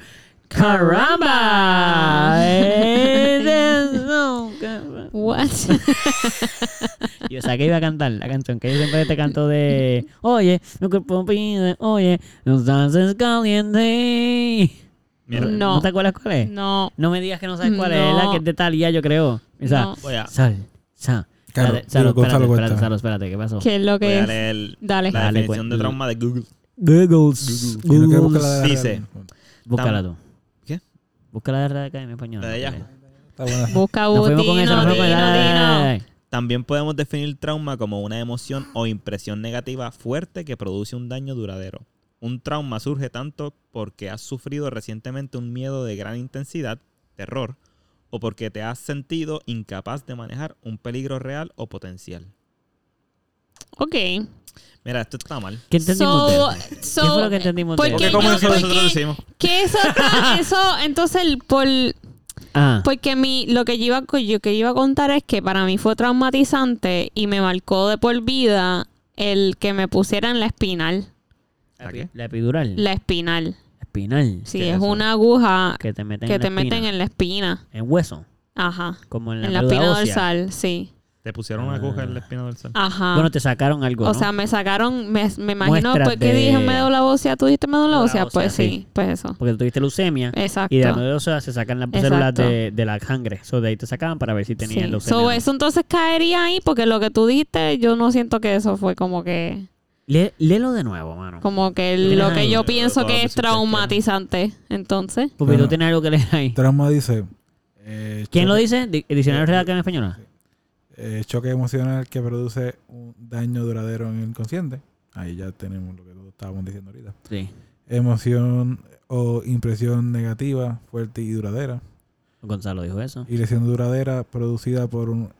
¡Caramba! (laughs) What? (laughs) Yo o sea, que iba a cantar la canción que yo siempre te canto de Oye, mi cuerpo pide, oye, los dances caliente. Mira, No. ¿No te acuerdas cuál es? no. No me digas que no sabes cuál es, No. es la que es de Talía, yo creo. Esa, no. voy a, Sal, sal. Claro, Espérate, Salo, digo, espérate, espérate. Salo, espérate, ¿qué pasó? ¿Qué es lo voy que a es? leer Dale. la Dale, definición de trauma de Google. Googles. Googles. de Dice. Búscala tú. ¿Qué? Búscala de Real Academia Española. La de. Está buena. (laughs) Busca Nos fuimos con eso, Butino, nos fuimos con Dino, Dale, Dino. dale, dale. También podemos definir trauma como una emoción o impresión negativa fuerte que produce un daño duradero. Un trauma surge tanto porque has sufrido recientemente un miedo de gran intensidad, terror, o porque te has sentido incapaz de manejar un peligro real o potencial. Ok. Mira, esto está mal. ¿Qué entendimos So, de so, ¿Qué fue lo que entendimos ¿por de porque- nosotros decimos? que eso, está- (laughs) eso, entonces, el- por, Ah, porque mi, lo que yo, iba, yo, que iba a contar es que para mí fue traumatizante y me marcó de por vida el que me pusieran la espinal. ¿La qué? la epidural. La espinal. espinal. Sí, ¿Qué es eso? una aguja Que te meten que en la te meten espina. en la espina. En hueso. Ajá. Como en la, En la espina ósea. dorsal, sí. Te pusieron una aguja en la espina dorsal. Ajá. Bueno, te sacaron algo, o ¿no? sea, me sacaron, me, me imagino, Muestras ¿por qué de- dije médula ósea? ¿Tú dijiste médula Médula ósea? ósea, Pues sí. sí, pues eso. Porque tú tuviste leucemia. Exacto. Y de la médula ósea se sacan las células de, de la sangre. So, de ahí te sacaban para ver si tenías Sí. leucemia. So, o no. eso entonces caería ahí porque lo que tú dijiste, yo no siento que eso fue como que, Lé- léelo de nuevo, mano. como que ¿Tienes lo que yo pienso que es traumatizante. Entonces, Porque Bueno. tú tienes algo que leer ahí. Trauma dice. eh, ¿Quién lo dice? Di- ¿El diccionario real acá en español? Eh, choque emocional que produce un daño duradero en el inconsciente. Ahí ya tenemos lo que todos estábamos diciendo ahorita. Sí. Emoción o impresión negativa, fuerte y duradera. Gonzalo dijo eso. Y lesión duradera producida por un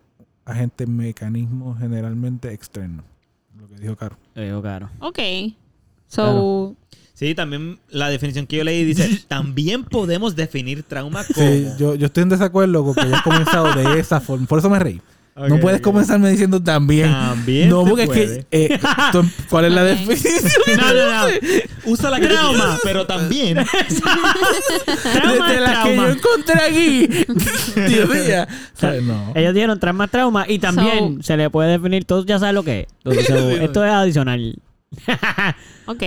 agente mecanismo generalmente externo. Lo que dijo Caro. Lo dijo Caro. ok. So, Sí, también la definición que yo leí dice, (laughs) también podemos definir trauma como... Sí, yo, yo estoy en desacuerdo con que hayas comenzado de esa forma. Por eso me reí. No puedes comenzarme diciendo también. También no, se porque es que. eh, tú- (laughs) ¿Cuál es la definición? No, no, no. Usa la quieras, pero también... (laughs) Trauma de es las que yo trauma. encontré aquí. (laughs) Dios mío. Ellos dieron trauma trauma y también So- se le puede definir, todos ya saben lo que es. Entonces, so, esto es adicional. ok,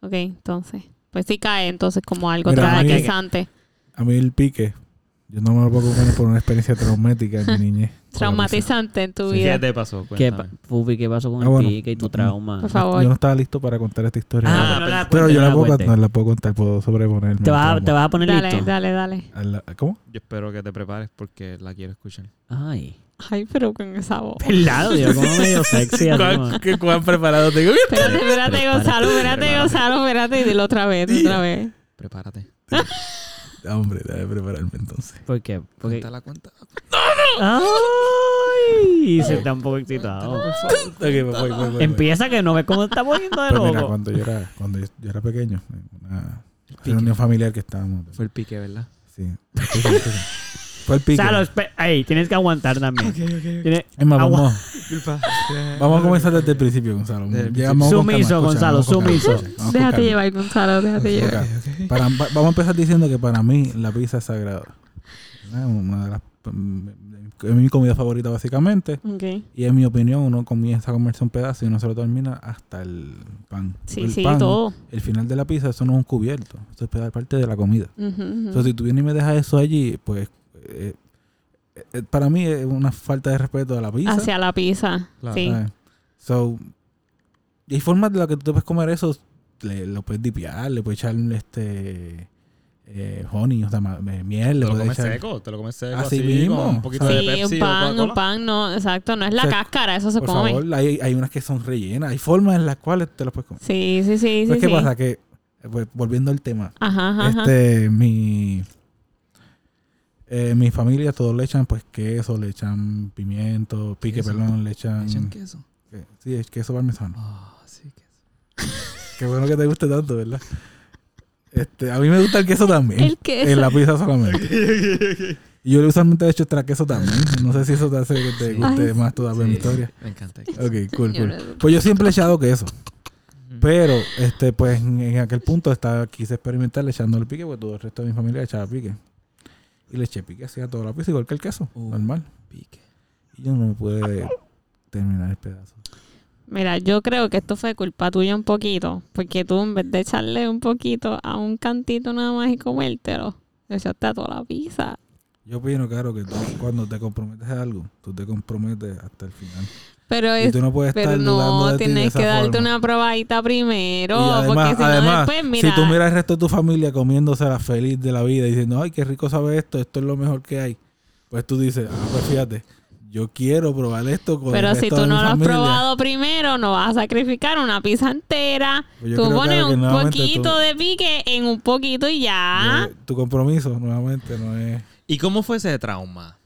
ok, entonces. Pues sí cae entonces como algo traumatizante. A mí el pique. Yo no me lo puedo comer por una experiencia traumática en mi niñez. (laughs) Traumatizante en tu ¿Qué vida. te pasó? ¿Qué, pa- Pupi, ¿qué pasó con Ah, el bueno. pique y tu No, trauma? Por favor. Yo no estaba listo para contar esta historia. Ah, Ah, no la pero cuentes, yo no la la puedo, cuentes. no la puedo contar, puedo sobreponerme. ¿Te, al vas a, trauma. ¿Te vas a poner Dale, listo? dale, dale. A la- ¿Cómo? Yo espero que te prepares porque la quiero escuchar. Ay. Ay, pero con esa voz. Pelado, Dios, como medio sexy. así como- ¿Cuán, qué, cuán preparado tengo Espérate, espérate, Prepárate, Gonzalo, espérate, prepárate. Gonzalo, espérate. Y dilo otra vez, otra vez. Prepárate. (laughs) Ah, (laughs) Hombre, debe prepararme entonces. ¿Por qué? Porque... Cuéntala, cuenta. Ay, se está un poco excitado. (laughs) Pues voy, voy, voy, voy. Empieza que no ves cómo está poniendo de Pues mira, loco. cuando yo era, cuando yo, yo era pequeño, en una reunión familiar que estábamos. Fue el pique, ¿verdad? Sí. (laughs) El pique. Salo, espe- ahí, tienes que aguantar también. Tienes- Es más, agua- vamos, vamos a comenzar desde el principio, Gonzalo. Desde el Llegamos con Sumiso, calma, Gonzalo, escucha, vamos con sumiso. calma, vamos con Déjate calma. llevar, Gonzalo, déjate llevar. Ok. Para- va- vamos a empezar diciendo que para mí la pizza es sagrada. Es Una de las, mm, es mi comida favorita básicamente. Ok. Y en mi opinión uno comienza a comerse un pedazo y uno se lo termina hasta el pan. Sí, el sí, pan, todo. El final de la pizza eso no es un cubierto. Eso es parte de la comida. Ujú, ujú. Entonces si tú vienes y me dejas eso allí, pues eh, eh, para mí es una falta de respeto a la pizza. Hacia la pizza. Claro. Sí. ¿sabes? So, y hay formas de las que tú te puedes comer eso. Le, lo puedes dipiar, le puedes echar este eh, honey, o sea, eh, miel, le Te lo comes echar. seco, te lo comes seco Así así, mismo. con un poquito de Sí, Pepsi un pan, un pan, no, exacto, no es la O sea, cáscara, eso se Por come. favor, hay, hay unas que son rellenas. Hay formas en las cuales te las puedes comer. Sí, sí, sí, Pues, sí. ¿Qué sí. pasa? Que, eh, pues, volviendo al tema, Ajá, ajá, ajá. este, mi, eh, mi familia todos le echan pues queso, le echan pimiento, pique, Queso. perdón, le echan... ¿Le echan queso? que- Sí, es queso parmesano. Ah, sí, queso. (laughs) Qué bueno que te guste tanto, ¿verdad? Este, a mí me gusta el queso también. El queso. En la pizza solamente. (laughs) y yo usualmente he hecho extra queso también. No sé si eso te hace que te guste Ay, más todavía mi Sí, historia. Me encanta el queso. Ok, cool, cool. Pues yo siempre he echado queso. Pero, este, pues en, en aquel punto estaba, quise experimentar echándole pique, porque todo el resto de mi familia echaba pique. Y le eché pique así a toda la pizza, igual que el queso, Uh. normal. Pique. Y yo no me pude terminar el pedazo. Mira, yo creo que esto fue culpa tuya un poquito, porque tú en vez de echarle un poquito a un cantito nada más y comértelo, le echaste a toda la pizza. Yo opino, claro, que tú, cuando te comprometes a algo, tú te comprometes hasta el final. Pero Y es tú no puedes pero estar dudando no, de ti de tienes esa que darte forma. una probadita primero, Y además, porque si no además después, mira, si tú miras el resto de tu familia comiéndosela feliz de la vida y diciendo, ay, qué rico sabe esto, esto es lo mejor que hay, pues tú dices, ah, pues fíjate, yo quiero probar esto con pero el si resto tú de no lo has probado primero, no vas a sacrificar una pizza entera. Pues tú pones que un poquito tú- de pique en un poquito y ya. yo- tu compromiso, nuevamente, no es, ¿Y cómo fue ese trauma?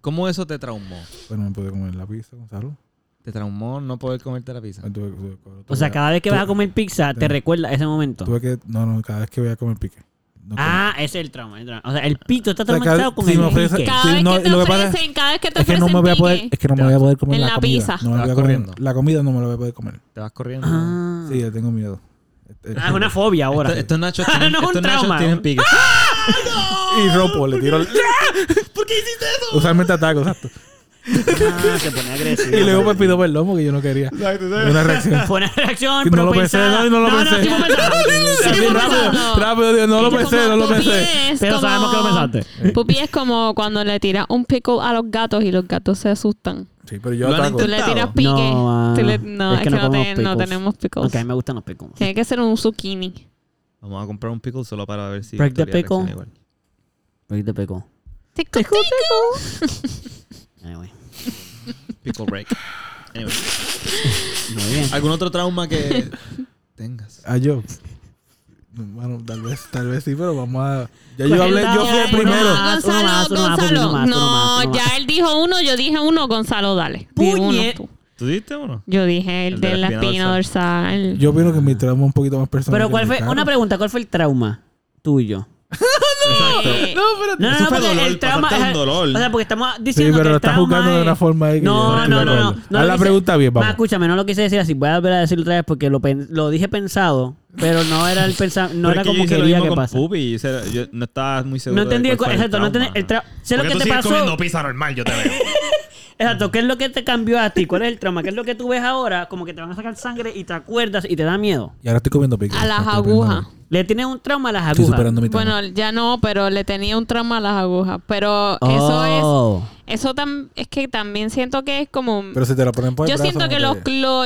¿Cómo eso te traumó? bueno, me pude comer la pizza, Gonzalo. ¿Te traumó no poder comerte la pizza? Me tuve- tuve- tuve- O sea, cada vez que tuve- vas a comer pizza, te recuerda ese momento. tuve que, no, no, cada vez que voy a comer pique. No Ah, ese es el trauma. el trauma. O sea, el pito está O sea, traumatizado con si el me ofrece- pique. Cada Sí, vez no, que te ofrecen, cada vez que te es que no me voy a poder, es que no me voy a poder comer En la, la comida. pizza. No me voy a comer. La comida no me la voy a poder comer. ¿Te vas corriendo? Ah. Sí, ya tengo miedo. Eh, Ah, es una fobia ahora. Esto- Estos nachos (laughs) tienen, No es un estos nachos tienen pique. (laughs) Y rompo, le tiro el... (laughs) ¿Por qué hiciste eso? Usualmente ataco, exacto. Ah, se pone agresivo. (laughs) Y luego me pido perdón porque yo no quería. Una reacción. Fue (laughs) una reacción, No pero lo pensé, no, no lo pensé. (laughs) Sí, rápido, no. rápido, digo, no lo pensé, no lo pensé. Pero como- sabemos que lo pensaste. Pupi es como cuando le tiras un pickle a los gatos y los gatos se asustan. Sí, pero yo ataco. Tú le tiras pique. No, le- ah, no, es es que no no, te- no tenemos pickles. Aunque a mí me gustan los pickles. Tiene que ser un zucchini. Vamos a comprar un pickle solo para ver si Break the pickle. Break the pickle. Tickle, tickle. Anyway. Pickle break. Anyway. Muy bien. ¿Algún otro trauma que (laughs) tengas? Ah, yo. Bueno, tal vez, tal vez sí, pero vamos a. Ya Pues yo hablé, él yo fui el primero. Gonzalo, Gonzalo. no, ya él dijo uno, yo dije uno, Gonzalo, dale. Puñet. tú. ¿Tú diste uno? Yo dije el, El de, de la espina dorsal. Yo opino que mi trauma es un poquito más personal. Pero ¿cuál fue? Una pregunta, ¿cuál fue el trauma tuyo? (laughs) Eh, No, no, Eso no, fue porque dolor, el trauma es- dolor. O sea, porque estamos Sí, diciendo que pero lo el estás trauma jugando de una es- forma ahí que No, no, no, no. acuerdo. no Haz lo la quise- pregunta bien, Ma, vamos. escúchame, no lo quise decir así. Voy a volver a decirlo otra vez porque lo, pen- lo dije pensado, pero no era el pensa no Pero era es que yo como lo quería que pasa. Pupi yo no estaba muy seguro No entendí, de el, cuál fue el exacto, no entendí el trauma. tra- sé lo que tú te pasó. comiendo pizza normal, yo te veo. (laughs) Exacto, ¿qué es lo que te cambió a ti? ¿Cuál es el trauma? ¿Qué es lo que tú ves ahora? Como que te van a sacar sangre y te acuerdas y te da miedo. Y ahora estoy comiendo pique. a las agujas. Le tienes un trauma a las Estoy agujas. superando mi trauma. Bueno, ya no, pero le tenía un trauma a las agujas. Pero eso es, Oh. eso tam- es que también siento que es como... Pero si te lo ponen por el Yo brazo, siento no que los,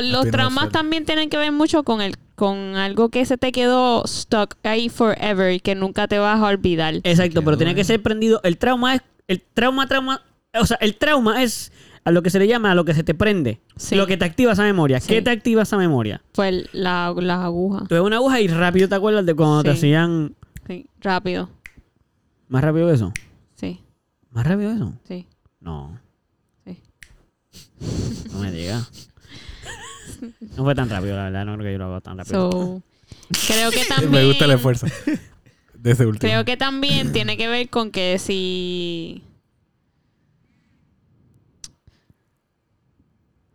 los espina traumas también tienen que ver mucho con el con algo que se te quedó stuck ahí forever y que nunca te vas a olvidar. Exacto, pero tiene que ser prendido. El trauma es. El trauma, trauma. O sea, el trauma es a lo que se le llama a lo que se te prende. Sí. Lo que te activa esa memoria. Sí. ¿Qué te activa esa memoria? Fue el- la- las agujas. Tú ves una aguja y rápido te acuerdas de cuando te hacían. Sí, rápido. Más rápido que eso. Sí, Más rápido que eso. sí, No. sí. No me digas. No fue tan rápido, la verdad. No creo que yo lo haga tan rápido. So, creo que (laughs) también... Me gusta el esfuerzo. De ese último. Creo que también tiene que ver con que si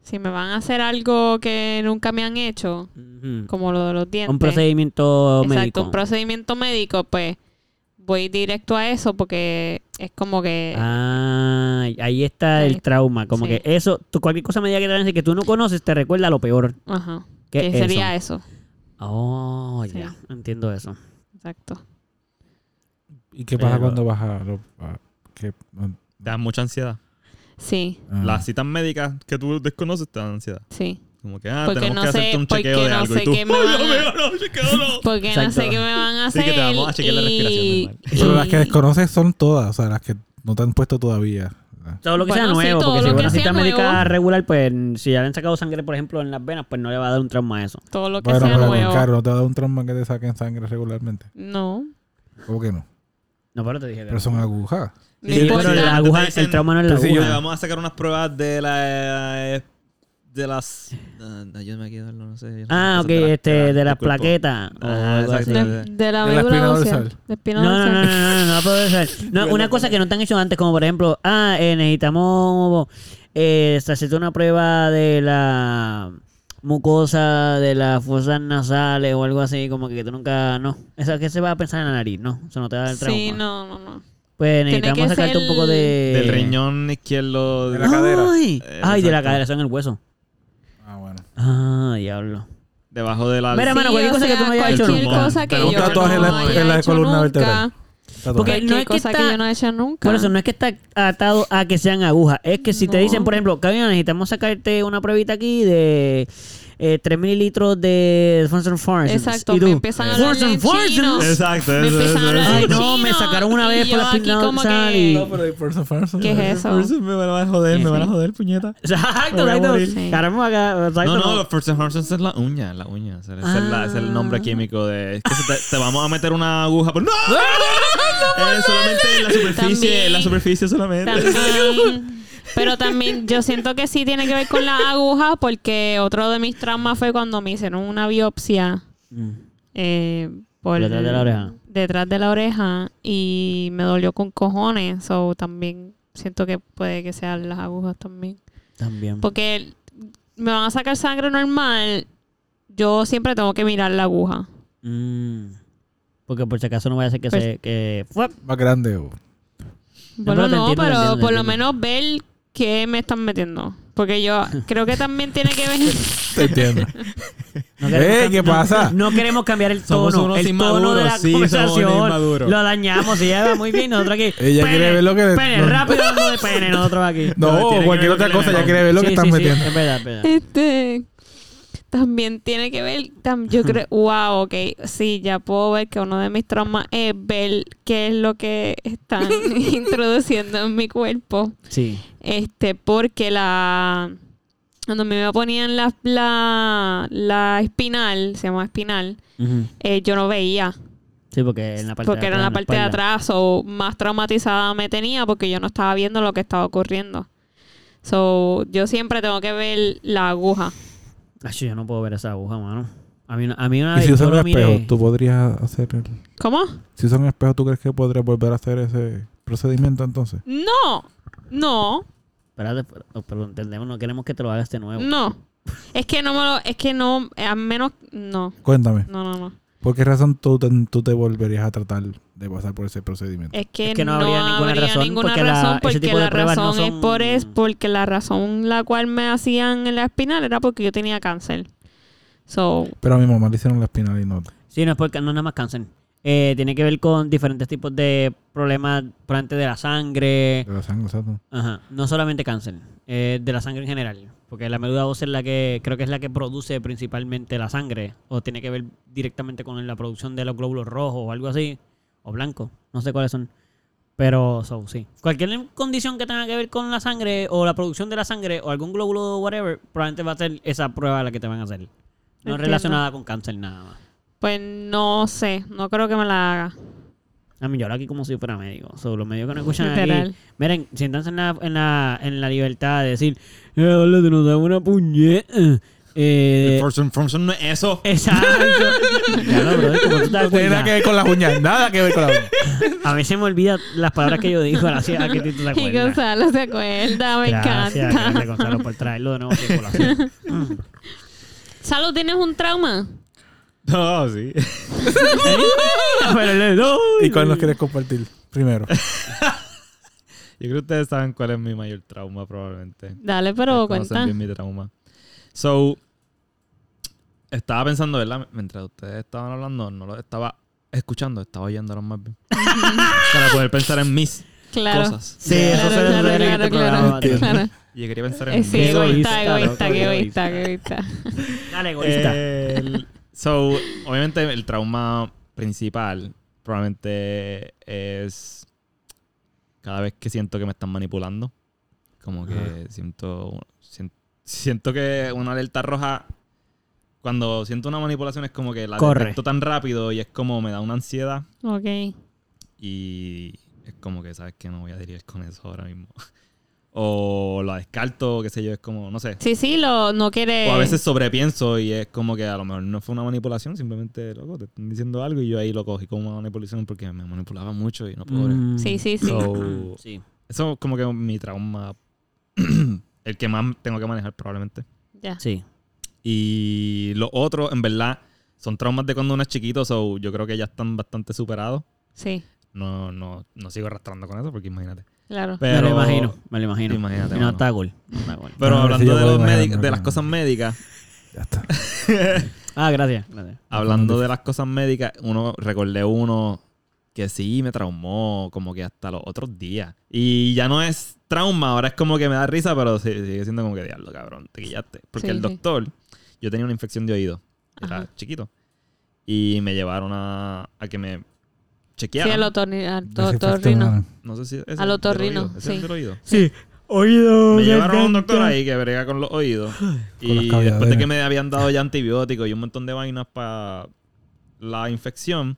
Si me van a hacer algo que nunca me han hecho, como lo de los dientes. Un procedimiento Exacto, médico. un procedimiento médico, pues voy directo a eso porque es como que... Ah, ahí está el trauma. Como Sí. que eso, tú, cualquier cosa media que te que tú no conoces, te recuerda lo peor. Ajá. ¿Qué sería eso? Oh, Sí. ya. Entiendo eso. Exacto. ¿Y qué pasa Pero- cuando vas a... lo- a- que- Te da mucha ansiedad. Sí, ah, Las citas médicas que tú desconoces te dan ansiedad. sí. Como que, ah, Porque tenemos no que hacerte sé- un porque chequeo de no algo. y tú, me ¡ay, van Dios a- mío, no, chequeo no! (laughs) Porque no sé qué me van a Sí, hacer. que te vamos a chequear la respiración y- normal. Pero las que desconoces son todas, o sea, las que no te han puesto todavía. Todo lo que sea Bueno, sí, nuevo, todo porque si una cita médica nuevo. regular, pues si ya le han sacado sangre, por ejemplo, en las venas, pues no le va a dar un trauma a eso. Todo lo que Bueno, sea nuevo. carro, ¿no te va a dar un trauma que te saquen sangre regularmente? No. ¿Cómo que no? No, pero te dije que Pero no. son agujas. Sí, pero la Te aguja, dicen- el trauma no es la si aguja. vamos a sacar unas pruebas de la... eh, De las... ah, aquí a darlo, no sé. yo Ah, ok, de la- este, de la- de las plaquetas. o Ah, algo así. exacto. De, de la De la médula ósea. No, no, no, no, no, no, no puede ser. No, (laughs) una cosa que no te han hecho antes, como por ejemplo, ah, eh, necesitamos eh, hacerte una prueba de la mucosa de las fosas nasales o algo así, como que tú nunca, no. Esa que se va a pensar en la nariz, no, eso no te va a dar trauma. Sí, no, no, no. Pues necesitamos que sacarte un poco de... Del riñón izquierdo. De la cadera. Ay, Eh, ay de la cadera, son el hueso. Ah, bueno. Ah, diablo. Debajo de la... Mira, Sí, mano, cualquier cosa que tú no hayas hecho cualquier nunca. cosa que Pero un yo tatuaje en la- en columna vertebral. Porque no es que cosa que, yo no he hecho nunca. Por eso no es que está atado a que sean agujas. Es que si te dicen, por ejemplo, Cabina, necesitamos sacarte una pruebita aquí de eh, 3 mililitros de Fortune Farms. Exacto, y tú, me empiezan a hablar "Fortune en Farms". chino. Exacto, Me eso, eso, hablar eso. Ay, no, me sacaron una vez por la y- No, pero hay person farson. ¿Qué es eso? Por me van a joder, me van a joder, puñeta. (laughs) Exacto, exacto. Caramba, exacto, No, no, los first Horsons es la uña, la uña. Es, el, la- es el Ah. nombre químico de. Es que se te, te vamos a meter una aguja. Pero (laughs) ¡No! Eh, solamente en la superficie, en la superficie solamente. (laughs) Pero también yo siento que sí tiene que ver con la aguja porque otro de mis traumas fue cuando me hicieron una biopsia Mm. eh, por Detrás de la oreja. detrás de la oreja y me dolió con cojones. So también siento que puede que sean las agujas también. También. Porque me van a sacar sangre normal. Yo siempre tengo que mirar la aguja. Mm. Porque por si acaso no vaya a ser que Pues- se... Que... Más grande. o- Bueno, pero te no, pero entiendo, te por lo menos ver qué me están metiendo. Porque yo creo que también tiene que ver. Te entiendo. (laughs) No ¡Eh, qué no- pasa! No, queremos cambiar el tono. Somos unos el tono de la sí, conversación. Lo dañamos. Y ella va muy bien. Nosotros aquí. Ella quiere ver lo que- Pene, no. rápido de pene. Nosotros aquí. No, cualquier otra cosa, ya quiere ver lo que Sí, están metiendo. es verdad, es verdad. Este. También tiene que ver. tam- yo creo. Wow, ok. Sí, ya puedo ver que uno de mis traumas es ver qué es lo que están (laughs) introduciendo en mi cuerpo. Sí. Este, porque la. Cuando me ponían la, la, la espinal, se llama espinal, eh, yo no veía. Sí, porque en la parte porque de era en la parte de atrás o más traumatizada me tenía porque yo no estaba viendo lo que estaba ocurriendo. So, yo siempre tengo que ver la aguja. Ay, yo no puedo ver esa aguja, mano. A mí, no- a mí una Y si usan un miré- espejo, tú podrías hacer el... ¿Cómo? Si usan un espejo, ¿tú crees que podrías volver a hacer ese procedimiento entonces? No, no, Espérate, pero, pero entendemos, no queremos que te lo hagas de nuevo. no. Es que no me lo, es que no, a menos, no, Cuéntame, no, no, no. ¿Por qué razón tú te, tú te volverías a tratar de pasar por ese procedimiento? Es que, Es que no no, habría ninguna habría razón, ninguna porque la- razón ese porque tipo de la pruebas no razón es por es porque la razón la cual me hacían en la espinal era porque yo tenía cáncer. So, Pero a mi mamá le hicieron la espinal y no. Sí, no es porque no es nada más cáncer. Eh, tiene que ver con diferentes tipos de problemas por de la sangre. De la sangre, exacto. Ajá. No solamente cáncer, eh, de la sangre en general. Porque la médula ósea es la que, creo que es la que produce principalmente la sangre. O tiene que ver directamente con la producción de los glóbulos rojos o algo así. O blancos. No sé cuáles son. Pero, so, sí. Cualquier condición que tenga que ver con la sangre o la producción de la sangre o algún glóbulo whatever, probablemente va a ser esa prueba la que te van a hacer. No Entiendo. relacionada con cáncer nada más. pues no sé, no creo que me la haga. A mí yo hablo aquí como si fuera médico. So, los médicos que nos escuchan Literal. aquí. Miren, siéntanse en la, en la, en la libertad de decir, eh, hola, te nos da una puñeta. Eh, no es eso. exacto. (laughs) ya lo, brother, como tú te No tiene nada que ver con las uñas. Nada que ver con las uñas. A mí se me olvidan las palabras que yo digo. Gracias a que tú te Y acuerdas. Gonzalo se acuerda, me Gracias, encanta. gracias, Gonzalo, por traerlo de nuevo a colación. (laughs) Salud, ¿tienes un trauma? No, sí. Pero le doy. ¿Y cuál nos quieres compartir primero? (laughs) Yo creo que ustedes saben cuál es mi mayor trauma, probablemente. Dale, pero cuenta. bien mi trauma. So, estaba pensando, ¿verdad? Mientras ustedes estaban hablando, no lo estaba escuchando, estaba oyéndolos más bien. (laughs) Para poder pensar en mis Claro. cosas. Sí, eso Claro, se claro, claro, claro, claro. Y (laughs) yo quería pensar en mis sí, Qué egoísta, egoísta, egoísta, egoísta, egoísta. Dale, egoísta. El- so, obviamente el trauma principal probablemente es cada vez que siento que me están manipulando. Como que siento, sien- siento que una alerta roja, cuando siento una manipulación es como que la Corre. detecto tan rápido y es como me da una ansiedad Ok. y es como que sabes que no voy a dirir con eso ahora mismo. (laughs) o la descarto, qué sé yo, es como, no sé. Sí, sí, lo, no quiere... O a veces sobrepienso y es como que a lo mejor no fue una manipulación, simplemente, loco, te están diciendo algo y yo ahí lo cogí como una manipulación porque me manipulaba mucho y no puedo. Mm. Sí, sí, sí. So, Sí. eso es como que mi trauma, (clears throat) el que más tengo que manejar probablemente. Ya. Sí. Y los otros, en verdad, son traumas de cuando uno es chiquito, so yo creo que ya están bastante superados. Sí, No, no, no sigo arrastrando con eso porque imagínate. Claro. Me lo imagino, me lo imagino. Imagínate, no está cool. no está cool. Pero A ver si hablando de, los imaginarme médic- de las cosas médicas, Ya está. (laughs) Ah, gracias. gracias. Hablando de las cosas médicas, uno recordé uno que sí me traumó como que hasta los otros días. Y ya no es trauma, ahora es como que me da risa, pero sigue siendo como que diablo, cabrón, te guillaste. Porque Sí, el sí. doctor, yo tenía una infección de oído, era Ajá. chiquito. Y me llevaron a, a que me Sí, chequearan. al otorrino. no sé si es al otorrino, ¿Ese es sí. del oído? Sí. Oído. Me llevaron a un doctor ahí que brega con los oídos. y después de que me habían dado ya antibióticos y un montón de vainas para la infección,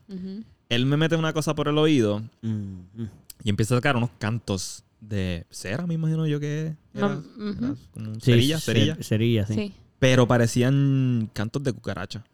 él me mete una cosa por el oído Mm, mm. y empieza a sacar unos cantos de cera, me imagino yo que era. No, ujú. era como Sí, cerilla, cer- cerilla. cerilla, sí. Sí. Pero parecían cantos de cucaracha.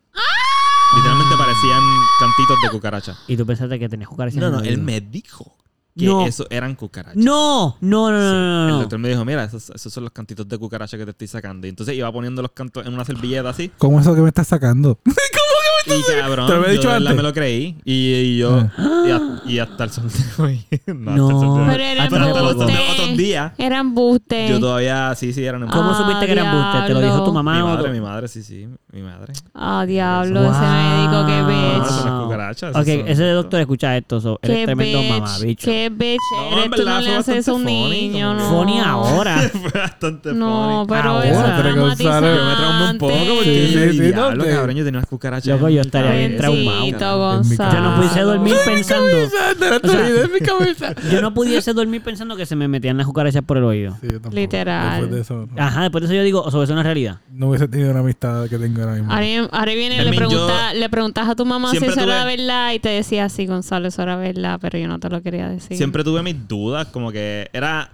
Literalmente parecían cantitos de cucaracha. Y tú pensaste que tenías cucarachas No, en no, el él oído. me dijo que No. eso eran cucarachas. No, no, no, Sí. no, no, El doctor me dijo, mira, esos, esos son los cantitos de cucaracha que te estoy sacando. Y entonces iba poniendo los cantos en una servilleta así. ¿Cómo eso que me estás sacando? (laughs) Y cabrón, Te lo había yo dicho verdad antes. me lo creí. Y, y yo, Ah. y, a- y hasta el sol de hoy. no, (laughs) No. hasta el sol de hoy. Pero era Pero hasta los otros días, Era embuste. yo todavía, sí, sí, eran ¿Cómo Ah, supiste que era embuste? ¿Te lo dijo tu mamá Mi o madre, tu- mi madre, sí, sí, mi madre. Ah, diablo, Wow. ese médico, qué No, bitch. no es cucaracha, eso Ok, son- ese doctor escucha esto. so, eres Qué tremendo bitch. mamabicho. Qué bitch. No, eres, tú verdad no le haces eso a un niño, no. Funny ahora. (laughs) Fue bastante No, funny. pero Ahora, eso es pero Gonzalo- Yo me traumé un poco porque Sí, sí, yo, sí, diablo, no, cabrón, yo tenía unas cucarachas. Yo estaría bien traumado. Yo no pudiese dormir pensando. (laughs) Yo no pudiese dormir pensando que se me metían las cucarachas por el oído. Sí, yo tampoco. Literal. Después de eso, no, Ajá, después de eso yo digo, o sea, eso no es realidad. no hubiese tenido una amistad que tengo ahora mismo. Ahora, ahora viene y le, preguntas a tu mamá si eso era verdad y te decía, sí, Gonzalo, eso era verdad, pero yo no te lo quería decir. Siempre tuve mis dudas, como que era...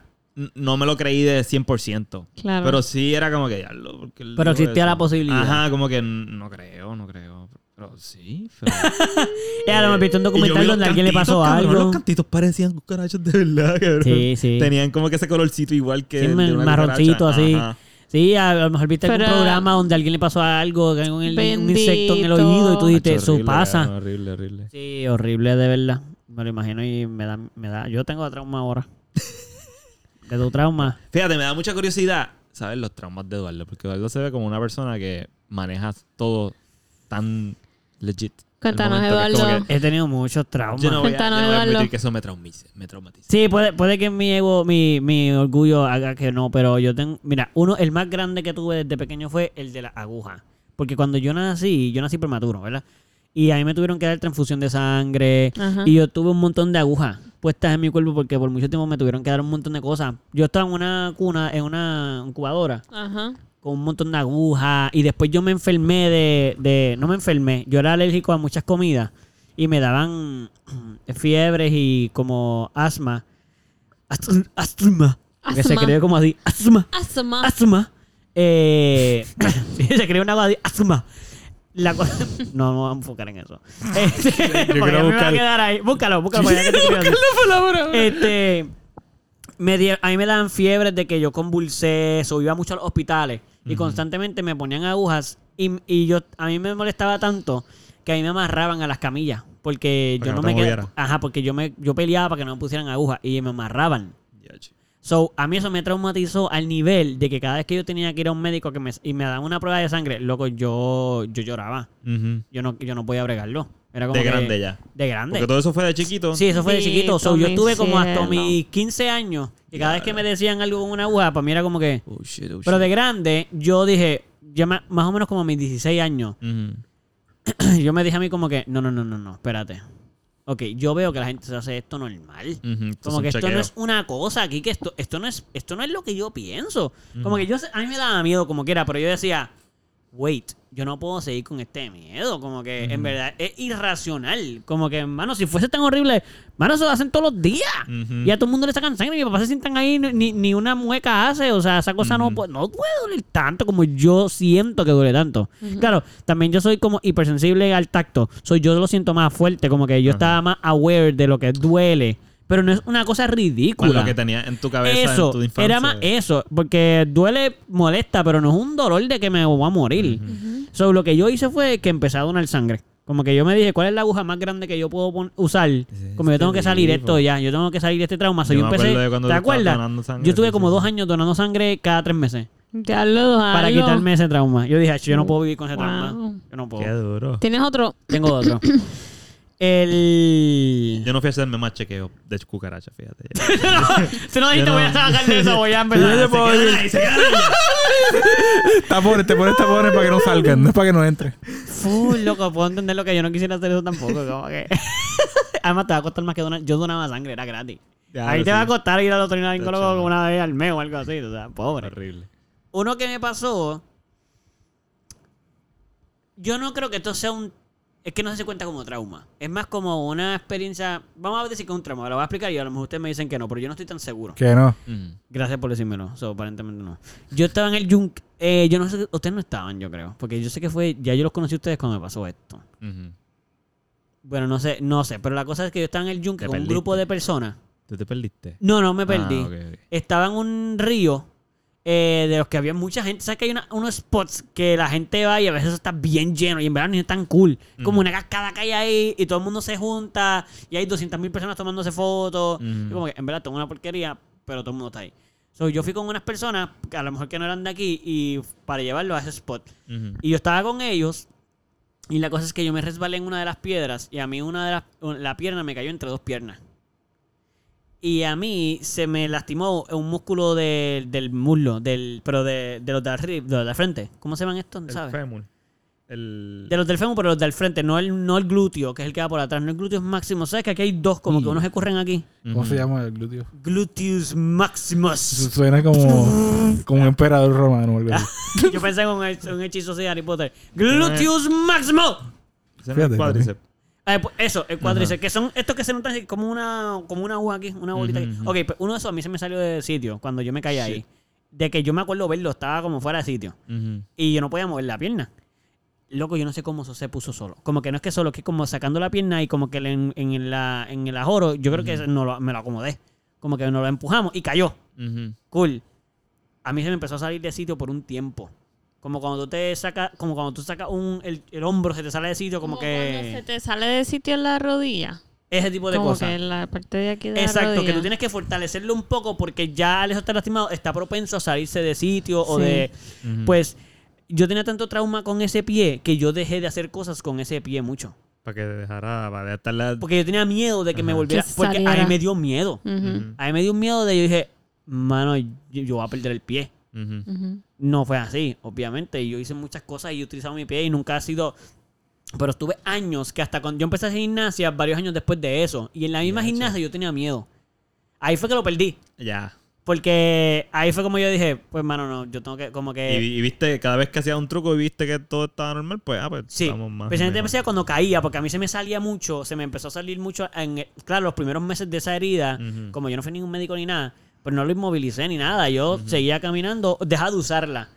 No me lo creí de 100%. Claro. Pero sí era como que diablo. ¿por qué él Pero existía eso? la posibilidad. Ajá, como que no creo, no creo. Pero sí. Pero... (laughs) Ya lo me visto un documental los donde a alguien le cantitos, pasó cabrón, algo. Los cantitos parecían cucarachas de verdad, cabrón. Sí, sí. Tenían como que ese colorcito igual que. Sí, el de una marroncito cucaracha. así. Ajá. Sí, a, lo mejor viste algún Pero- programa donde a alguien le pasó algo, que hay un, un insecto en el oído y tú dijiste, eso pasa. Horrible, horrible. Sí, horrible de verdad. Me lo imagino y me da, me da. Yo tengo trauma ahora. (laughs) De tu trauma. Fíjate, me da mucha curiosidad saber los traumas de Eduardo, porque Eduardo se ve como una persona que maneja todo tan legit. Cuéntanos, Eduardo. que He tenido muchos traumas. Yo no voy a, yo Cuéntanos, no voy a Eduardo. admitir que eso me traumice, me traumatice. Sí, puede, puede que mi ego, mi, mi orgullo haga que no, pero yo tengo. Mira, uno, el más grande que tuve desde pequeño fue el de la aguja. Porque cuando yo nací, yo nací prematuro, ¿verdad? Y a mí me tuvieron que dar transfusión de sangre. Ajá. Y yo tuve un montón de agujas puestas en mi cuerpo porque por mucho tiempo me tuvieron que dar un montón de cosas. Yo estaba en una cuna, en una incubadora, Ajá. Con un montón de agujas. Y después yo me enfermé de, de. No me enfermé, yo era alérgico a muchas comidas. Y me daban (clears throat) fiebres y como asma. Asma. Que se escribe como así. Asma. Asma. Asma. Eh, (coughs) se creó una de asma. La cosa... No, (laughs) no vamos a enfocar en eso. Este, porque quiero a mí me va a buscar- quedar ahí. Búscalo, búscalo. (laughs) porque ya que te quiero decir. Este, me di- a mí me daban fiebres de que yo convulsé, o iba mucho a los hospitales y constantemente me ponían agujas y, y yo a mí me molestaba tanto que a mí me amarraban a las camillas porque yo no me quedaba, ajá, porque yo me yo peleaba para que no me pusieran agujas y me amarraban. So, a mí eso me traumatizó al nivel de que cada vez que yo tenía que ir a un médico que me, y me daban una prueba de sangre, loco, yo, yo lloraba. Yo no, yo no podía bregarlo. Era como De que- grande ya. De grande. Porque todo eso fue de chiquito. Sí, eso fue de chiquito. So, yo estuve como hasta mis 15 años. Y cada vez que me decían algo con una aguja, para mí era como que. Oh, shit, oh, Pero de grande, yo dije, ya más o menos como a mis 16 años, (clears throat) yo me dije a mí como que, no, no, no, no, no, espérate. Ok, yo veo que la gente se hace esto normal. Esto Como es que esto no es una cosa aquí, que esto, esto no es, esto no es lo que yo pienso. Como que yo sé- a mí me daba miedo como quiera, pero yo decía, wait, yo no puedo seguir con este miedo. Como que en verdad es irracional. Como que, mano, si fuese tan horrible, mano, eso lo hacen todos los días. Y a todo el mundo le sacan sangre. Mi papá se sientan ahí, ni, ni una mueca hace. O sea, esa cosa no, puede, no puede doler tanto como yo siento que duele tanto. Claro, también yo soy como hipersensible al tacto. Soy yo lo siento más fuerte. Como que yo Ajá. estaba más aware de lo que duele. Pero no es una cosa Con ridícula. lo que tenía en tu cabeza eso, en tu infancia. era más eso, porque duele, molesta, pero no es un dolor de que me voy a morir. So, lo que yo hice fue que empecé a donar sangre. Como que yo me dije, ¿cuál es la aguja más grande que yo puedo usar? Como yo tengo que salir esto ya, yo tengo que salir de este trauma. So, Yo empecé, ¿te acuerdas? sangre, Yo estuve sí, como sí, dos años donando sangre cada tres meses. Ya lo Para quitarme ese trauma. Yo dije, "Ach, yo no puedo vivir con ese trauma. Yo no Qué puedo. duro. ¿Tienes otro? Tengo otro. (coughs) El... Yo no fui a hacerme más chequeo de cucaracha, fíjate. (laughs) ya. Si no dijiste, Yo no- voy a trabajar de eso, voy a Yo empezar. te puedo ahí. (laughs) Tapones, te pones tapones para que no salgan, no es para que no entre. Full, loco, puedo entender lo que yo no quisiera hacer eso tampoco. Como que... (laughs) Además, te va a costar más que donar. Yo donaba sangre, era gratis. Ya, Ahí te va a costar ir al otorrinolaringólogo no. una vez al mes o algo así. O sea, pobre. Horrible. Uno que me pasó. Yo no creo que esto sea un. Es que no se cuenta como trauma. Es más como una experiencia. Vamos a decir que es un trauma. Lo voy a explicar y a lo mejor ustedes me dicen que no, pero yo no estoy tan seguro. Que no. Ujú. Gracias por decírmelo. So, aparentemente no. Yo estaba en el Junk. Eh, yo no sé. Ustedes no estaban, yo creo. Porque yo sé que fue. Ya yo los conocí a ustedes cuando me pasó esto. Bueno, no sé, no sé. Pero la cosa es que yo estaba en el Junk con un grupo de personas. ¿Tú te perdiste? No, no me perdí. Ah. Estaba en un río eh, de los que había mucha gente. ¿Sabes que hay una- unos spots que la gente va y a veces está bien lleno y en verdad no es tan cool? Como una cascada que hay ahí y todo el mundo se junta y hay 200 mil personas tomándose fotos. Y como que en verdad todo una porquería, pero todo el mundo está ahí. So, yo fui con unas personas, que a lo mejor que no eran de aquí, y para llevarlo a ese spot. Y yo estaba con ellos. Y la cosa es que yo me resbalé en una de las piedras. Y a mí una de las. La pierna me cayó entre dos piernas. Y a mí se me lastimó un músculo de- del muslo, del, pero de, de los de, arri- de los de frente. ¿Cómo se llaman estos? El ¿Sabes? fémur. El... De los del fémur, pero los del frente, no el, no el glúteo, que es el que va por atrás. No el glúteo máximo. ¿Sabes que aquí hay dos, como que unos se corren aquí? ¿Cómo se llama el glúteo? Gluteus maximus. Suena como, como un emperador romano o algo así. (laughs) Yo pensé en un, hech- un hechizo así de Harry Potter. Gluteus maximus. Fíjate, cuádriceps. Eh, pues eso, el cuádriceps, que son estos que se notan como una, como una aguja aquí, una bolita Ujú, aquí. ujú. Ok, pues uno de esos a mí se me salió de sitio cuando yo me caí ahí. De que yo me acuerdo verlo, estaba como fuera de sitio. Ujú. Y yo no podía mover la pierna. Loco, yo no sé cómo eso se puso solo. Como que no es que solo, que como sacando la pierna y como que en, en, la, en el ajoro, yo creo que no lo- me lo acomodé. Como que nos lo empujamos y cayó. Ujú. Cool. A mí se me empezó a salir de sitio por un tiempo. Como cuando tú te sacas, como cuando tú sacas un, el, el hombro, se te sale de sitio, como, Cuando se que te sale de sitio en la rodilla. ese tipo de como cosas. que en la parte de aquí de la Exacto, que rodilla. tú tienes que fortalecerlo un poco porque ya al eso estar lastimado está propenso a salirse de sitio o de... Pues yo tenía tanto trauma con ese pie que yo dejé de hacer cosas con ese pie mucho. Para que dejara, para estar la... Porque yo tenía miedo de que me volviera... Que Porque a mí me dio miedo. Ujú. A mí me dio un miedo de... Yo dije, mano, yo, yo voy a perder el pie. Ujú. ujú. No fue así, obviamente. Y yo hice muchas cosas y he utilizado mi pie y nunca ha sido... Pero estuve años que hasta cuando yo empecé a hacer gimnasia, varios años después de eso. Y en la misma Ya, gimnasia yo tenía miedo. Ahí fue que lo perdí. Ya. Porque ahí fue como yo dije, pues mano, no, yo tengo que como Y, que... y viste, cada vez que hacía un truco y viste que todo estaba normal, pues, ah, pues Sí, estamos más. especialmente mejor. empecé cuando caía, porque a mí se me salía mucho, se me empezó a salir mucho, en, claro, los primeros meses de esa herida, Ujú. como yo no fui ningún médico ni nada, pues no lo inmovilicé ni nada, yo seguía caminando, dejaba de usarla.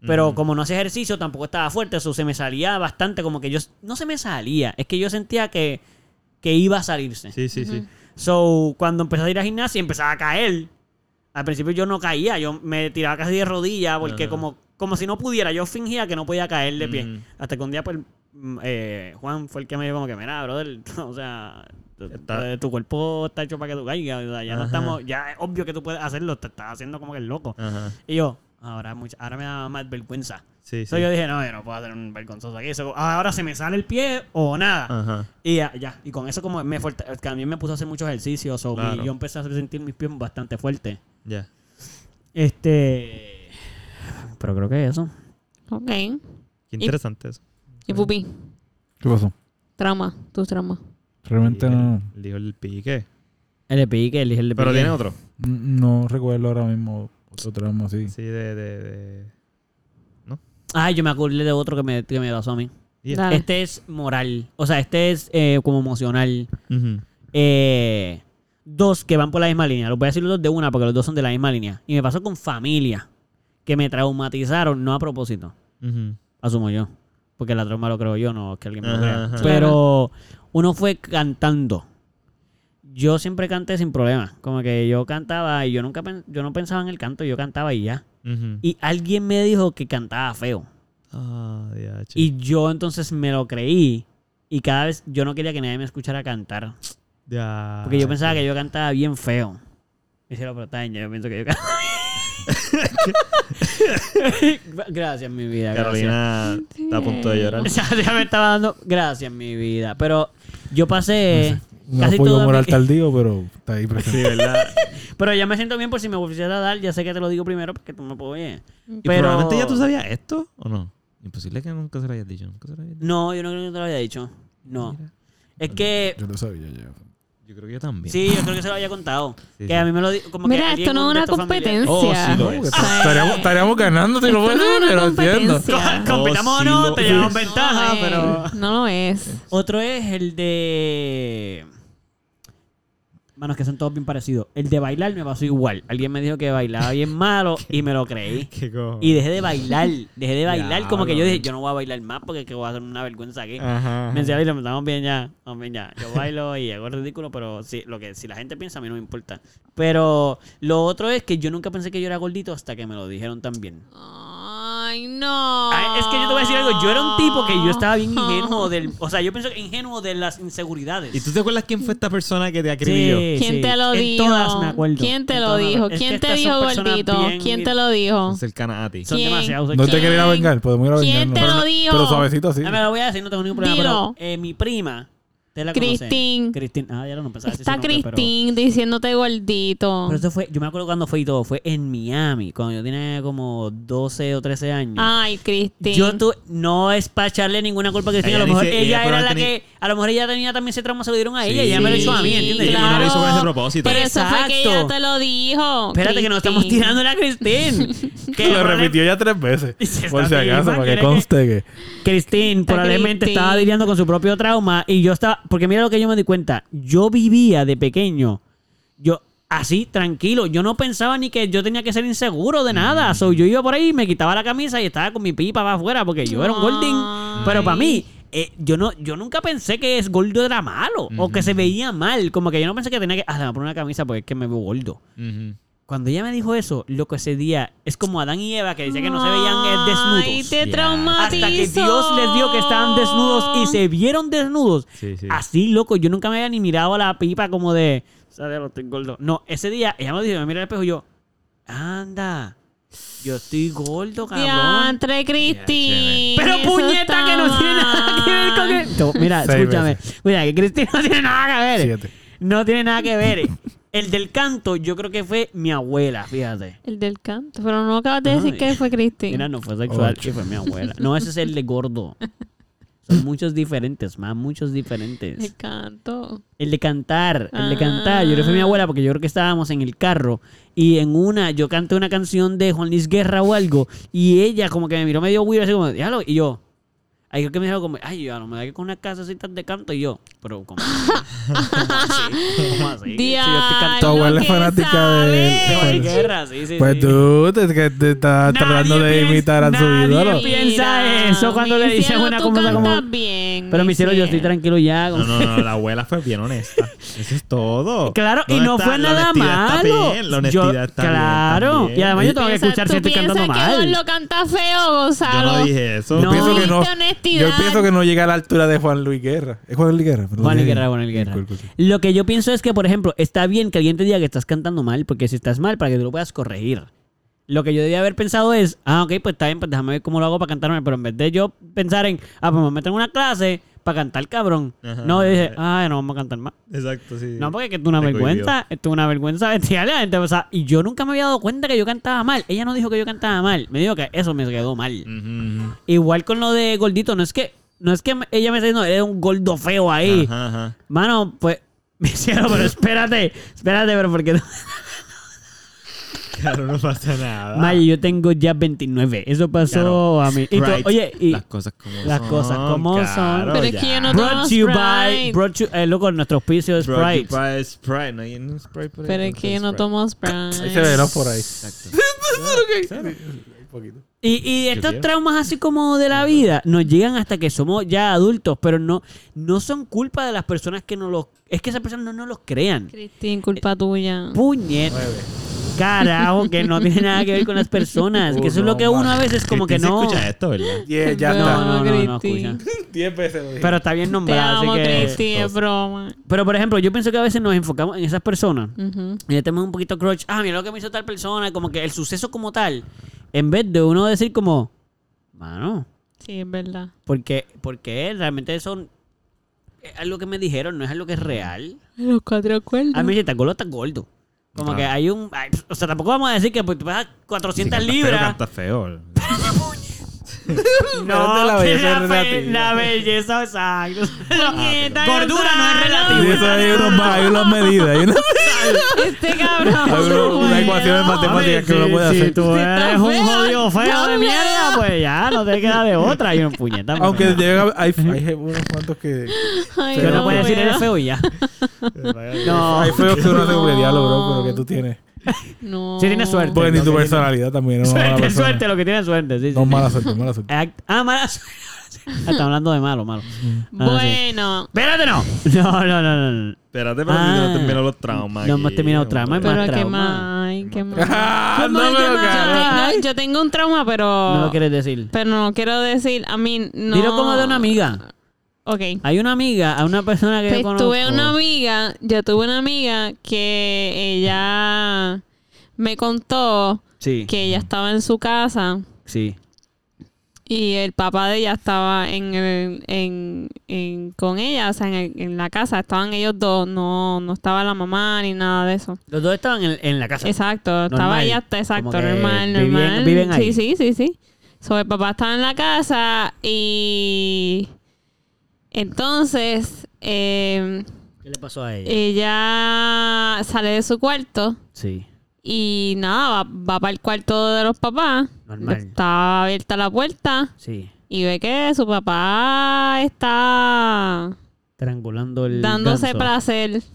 Pero como no hacía ejercicio, tampoco estaba fuerte. Eso se me salía bastante. Como que yo. No se me salía. Es que yo sentía que, que iba a salirse. Sí, sí, sí. So, cuando empecé a ir a gimnasia, empezaba a caer. Al principio yo no caía. Yo me tiraba casi de rodillas. Porque como, como si no pudiera. Yo fingía que no podía caer de pie. Hasta que un día, pues. mm, eh, Juan fue el que me dijo como que, mira, brother, (laughs) o sea, Está- tu cuerpo está hecho para que tú caigas. o sea, ya no estamos, ya es obvio que tú puedes hacerlo, te estás haciendo como que el loco. Ajá. Y yo, ahora, mucha- ahora me da más vergüenza. Sí, sí. So yo dije, no, yo no puedo hacer un vergonzoso aquí. So, ahora se me sale el pie o nada. Ajá. Y ya, ya. Y con eso como me fuerte, también me puse a hacer muchos ejercicios. So, mi- Claro. yo empecé a sentir mis pies bastante fuertes. Ya. Este... Pero creo que eso. Ok. Qué interesante eso. Y Pupi, ¿Qué pasó? trama, tus tramas. Realmente no, el- Dijo el pique. El de pique, el, el de Pero pique. tiene otro. no recuerdo ahora mismo otro tramo así. Sí, de. de, de... Ay, yo me acordé de otro que me, que me pasó a mí. Yeah. Este es moral. O sea, este es eh, como emocional. Eh, dos que van por la misma línea. Los voy a decir los dos de una porque los dos son de la misma línea. Y me pasó con familia. Que me traumatizaron, no a propósito. Asumo yo. Porque la trauma lo creo yo, no es que alguien me lo crea. Pero uno fue cantando. Yo siempre canté sin problema. Como que yo cantaba y yo nunca yo no pensaba en el canto, yo cantaba y ya. Y alguien me dijo que cantaba feo. Ah. Y yo entonces me lo creí. Y cada vez yo no quería que nadie me escuchara cantar. Porque yo pensaba que yo cantaba bien feo. Si lo protaña, yo pienso que yo cantaba. (laughs) Gracias, mi vida. gracias. Carolina está a punto de llorar. (laughs) Ya, ya me estaba dando. Gracias, mi vida. Pero yo pasé. No casi apoyo toda moral mi- tardío, pero está ahí Sí, presente. ¿verdad? (laughs) Pero ya me siento bien por si me volviera a dar. Ya sé que te lo digo primero porque tú me puedo. Y Pero. probablemente ya tú sabías esto, ¿o no? Imposible que nunca se lo hayas dicho. Nunca se lo hayas dicho. No, yo no creo que te lo había dicho. No. Mira. Es que. Yo lo sabía ya. Yo creo que yo también. Sí, yo creo que se lo había contado. (laughs) Sí, que sí. a mí me lo como que Mira, alguien esto no es una competencia. Oh, sí lo No, es. estaríamos, estaríamos ganando si lo Esto fuera, no es una pero entiendo. Compitamos Oh, o no, te llevamos ventaja, pero. es, No lo es. Otro es el de. Manos que son todos bien parecidos. El de bailar me pasó igual. Alguien me dijo que bailaba bien malo y me lo creí. (laughs) ¿Qué cojo? Y dejé de bailar. Dejé de bailar. Como que yo dije, yo no voy a bailar más porque que voy a hacer una vergüenza aquí. Ajá. Me decía, "Dile, estamos bien ya. Estamos bien ya. Yo bailo y hago el ridículo, pero sí, lo que si la gente piensa a mí no me importa. Pero lo otro es que yo nunca pensé que yo era gordito hasta que me lo dijeron también. Ay, no. Ay, es que yo te voy a decir algo. Yo era un tipo que yo estaba bien ingenuo (laughs) del. O sea, yo pienso que ingenuo de las inseguridades. ¿Y tú te acuerdas quién fue esta persona que te acribilló? Sí, ¿Quién sí. te lo En dijo? todas me acuerdo. ¿Quién te En lo dijo? Es ¿Quién que te dijo gordito? bien- ¿Quién te lo dijo? Cercana a ti. Son ¿Quién? demasiado No te ¿Quién? quería vengar, podemos ir a ¿Quién vengarnos. te lo dijo? pero suavecito así. Me lo voy a decir, no tengo ningún problema. Pero eh, mi prima, ¿te la? Cristín. Cristín. Ah, ya no pensaba decir Está Cristín diciéndote gordito. Pero eso fue, yo me acuerdo cuando fue y todo, fue en Miami, cuando yo tenía como 12 o 13 años. Ay, Cristín. Yo tu, no es para echarle ninguna culpa a Cristina, a lo mejor dice- ella ella era la que, a lo mejor ella tenía también ese trauma, se lo dieron a ella, Sí. y ella me lo hizo a mí, ¿entiendes? Ella no lo hizo con ese Claro. propósito. Pero eso fue que ella te lo dijo. Espérate que nos estamos Cristín. tirando la Cristín. (laughs) que Lo repitió ya tres veces. (laughs) Por si acaso, para que conste que. Cristín probablemente Cristín. estaba lidiando con su propio trauma y yo estaba, porque mira lo que yo me di cuenta, yo vivía de pequeño, yo así tranquilo, yo no pensaba ni que yo tenía que ser inseguro de nada, so, yo iba por ahí, me quitaba la camisa y estaba con mi pipa para afuera porque yo era un gordín, pero para mí eh, yo no yo nunca pensé que es gordo era malo o que se veía mal, como que yo no pensé que tenía que, ah, me poner una camisa porque es que me veo gordo. Cuando ella me dijo eso, loco, ese día es como Adán y Eva que decía que no se veían eh, desnudos. Ay, te traumatizó. Hasta que Dios les dio que estaban desnudos y se vieron desnudos. Sí, sí. Así, loco, yo nunca me había ni mirado a la pipa como de, ¿sabes? Lo estoy gordo. No, ese día ella me dijo, me mira al espejo y yo, anda, yo estoy gordo, cabrón. Diantre, Cristín. Pero puñeta que no tiene nada que ver con esto. Mira, Seis escúchame. veces. Mira, que Cristina no tiene nada que ver. Siete. No tiene nada que ver. El del canto, yo creo que fue mi abuela, fíjate. El del canto. Pero no acabas de decir Ay. que fue Cristín. Mira, no fue sexual, Ocho. que fue mi abuela. No, ese es el de gordo. (laughs) Son muchos diferentes, más muchos diferentes. El canto. El de cantar, el de cantar. Yo le fui a mi abuela porque yo creo que estábamos en el carro y en una, yo canté una canción de Juan Luis Guerra o algo y ella como que me miró medio weird así como, diablo, y yo, Hay que me dijeron como, ay, yo no me da que con una casacita de canto y yo, pero ¿cómo así? (laughs) ¿Cómo así? ¿Cómo así? Si yo estoy Tu cantando abuela es que fanática de- sabe. de Juan Guerra, sí, sí, Pues sí. tú te, que te estás Nadie tratando de imitar a su nadie ídolo. piensa eso cuando mi le cielo, una cosa como- bien, Pero mi cielo, yo estoy tranquilo ya. como- No, no, no, la abuela fue bien honesta. Eso es todo. Claro, y ¿Dónde no está? fue La nada malo. bien, la honestidad Yo- está bien claro. Y además yo tengo que escuchar si ¿tú estoy cantando piensas que mal. Don lo canta feo, Yo Gonzalo? no dije eso. No. Yo pienso que no. Honestidad. Yo pienso que no llega a la altura de Juan Luis Guerra. ¿Es Juan Luis Guerra? Juan Luis Guerra, Juan Luis Guerra. Cool, cool, cool. Lo que yo pienso es que, por ejemplo, está bien que alguien te diga que estás cantando mal, porque si estás mal, para que tú lo puedas corregir. Lo que yo debía haber pensado es, ah, ok, pues está bien, pues déjame ver cómo lo hago para cantar mal. Pero en vez de yo pensar en, ah, pues me meto en una clase para cantar cabrón. Ajá. No, yo dije, ay, no vamos a cantar mal. Exacto, sí. No, porque es una Te vergüenza. Esto es una vergüenza bestial. (laughs) la gente, o sea, y yo nunca me había dado cuenta que yo cantaba mal. Ella no dijo que yo cantaba mal. Me dijo que eso me quedó mal. Igual con lo de gordito, no es que, no es que ella me está diciendo, eres un gordo feo ahí. Ajá, ajá. Mano, pues, (laughs) me hicieron, pero espérate, espérate, pero porque no. Claro, no pasa nada. Maya, yo tengo ya 29. Eso pasó Claro. a mí. Y tú- Sprite. oye, y las cosas como las son. cosas como son. claro, Pero es que yo no brought tomo to you by, Sprite. brought to, eh, loco, nuestro auspicio de Brought Sprite. you by Sprite. No hay un Sprite por ahí. Pero es que yo no Sprite. tomo Ahí Sprite. se ve, ¿no? Por ahí. Exacto. (laughs) Un poquito. Y, y estos quiero. traumas así como de la vida nos llegan hasta que somos ya adultos, pero no, no son culpa de las personas que no los... Es que esas personas no nos los crean. Cristín, culpa tuya. Puñet. Carajo, que no tiene nada que ver con las personas. que eso es lo que uno a veces como que no... escucha esto, ¿verdad? (laughs) Yeah, ya No, No, está. no, no, no, escucha. (laughs) Diez veces lo dije. Pero está bien Te nombrado, amo, así que... Es broma. Pero por ejemplo, yo pienso que a veces nos enfocamos en esas personas y le tenemos un poquito crush. Ah, mira lo que me hizo tal persona, como que el suceso como tal. En vez de uno decir como, mano, Sí, es verdad. porque, porque realmente eso es algo que me dijeron, no es algo que es real. Los cuatro cuernos. A mí si estás gordo, estás gordo. Como Ah. que hay un... o sea, tampoco vamos a decir que pues, tú a 400 Sí, canta libras. Feo, canta feo. (laughs) No, la belleza la, es fe- relativa. la belleza, exacto. Puñeta, (laughs) Gordura no es eso hay, unos, hay unas medidas. Hay, una, Este cabrón. hay una, una ecuación en matemáticas que uno puede si hacer. tú Si eres estás un jodido feo de mierda, pues ya no te queda de otra. Y un puñeta. Aunque pues, llega, hay, hay unos cuantos que... Ay, que no no puedes decir eres feo y ya. (laughs) No. Hay feos que uno hace No. como diálogo, bro, pero que tú tienes. No. Sí tienes suerte. Porque ni Lo tu personalidad también. No, es mala Suerte, suerte, lo que tienes suerte. Sí, sí, No, sí. mala suerte, mala suerte. Act- Ah, mala suerte. Ah, (laughs) Estamos hablando de malo, malo. Ah, sí. Bueno, Espérate, no. No, no, no, no. Espérate, pero si Ah. no terminó los traumas. No hemos terminado traumas, hombre. pero qué trauma. más, ay, qué más. Ah, no mal, me qué lo mal. Yo tengo, yo tengo un trauma, pero. No lo quieres decir. Pero no quiero decir, a mí no. Dilo como de una amiga. Ok. Hay una amiga, a una persona que Pues yo conozco. tuve una amiga, yo tuve una amiga que ella me contó Sí, que ella estaba en su casa sí. y el papá de ella estaba en, el- en, en- con ella, o sea, en, el- en la casa, estaban ellos dos, no, no estaba la mamá ni nada de eso. Los dos estaban en, en la casa. Exacto, estaba Normal. ella, exacto, que normal, viven- normal. viven ahí. Sí, sí, sí, sí. So, el papá estaba en la casa y entonces eh, ¿Qué le pasó a ella? ella sale de su cuarto sí. y nada, va, va para el cuarto de los papás. Normal. Está abierta la puerta Sí. y ve que su papá está Triangulando el dándose ganso. placer. (laughs)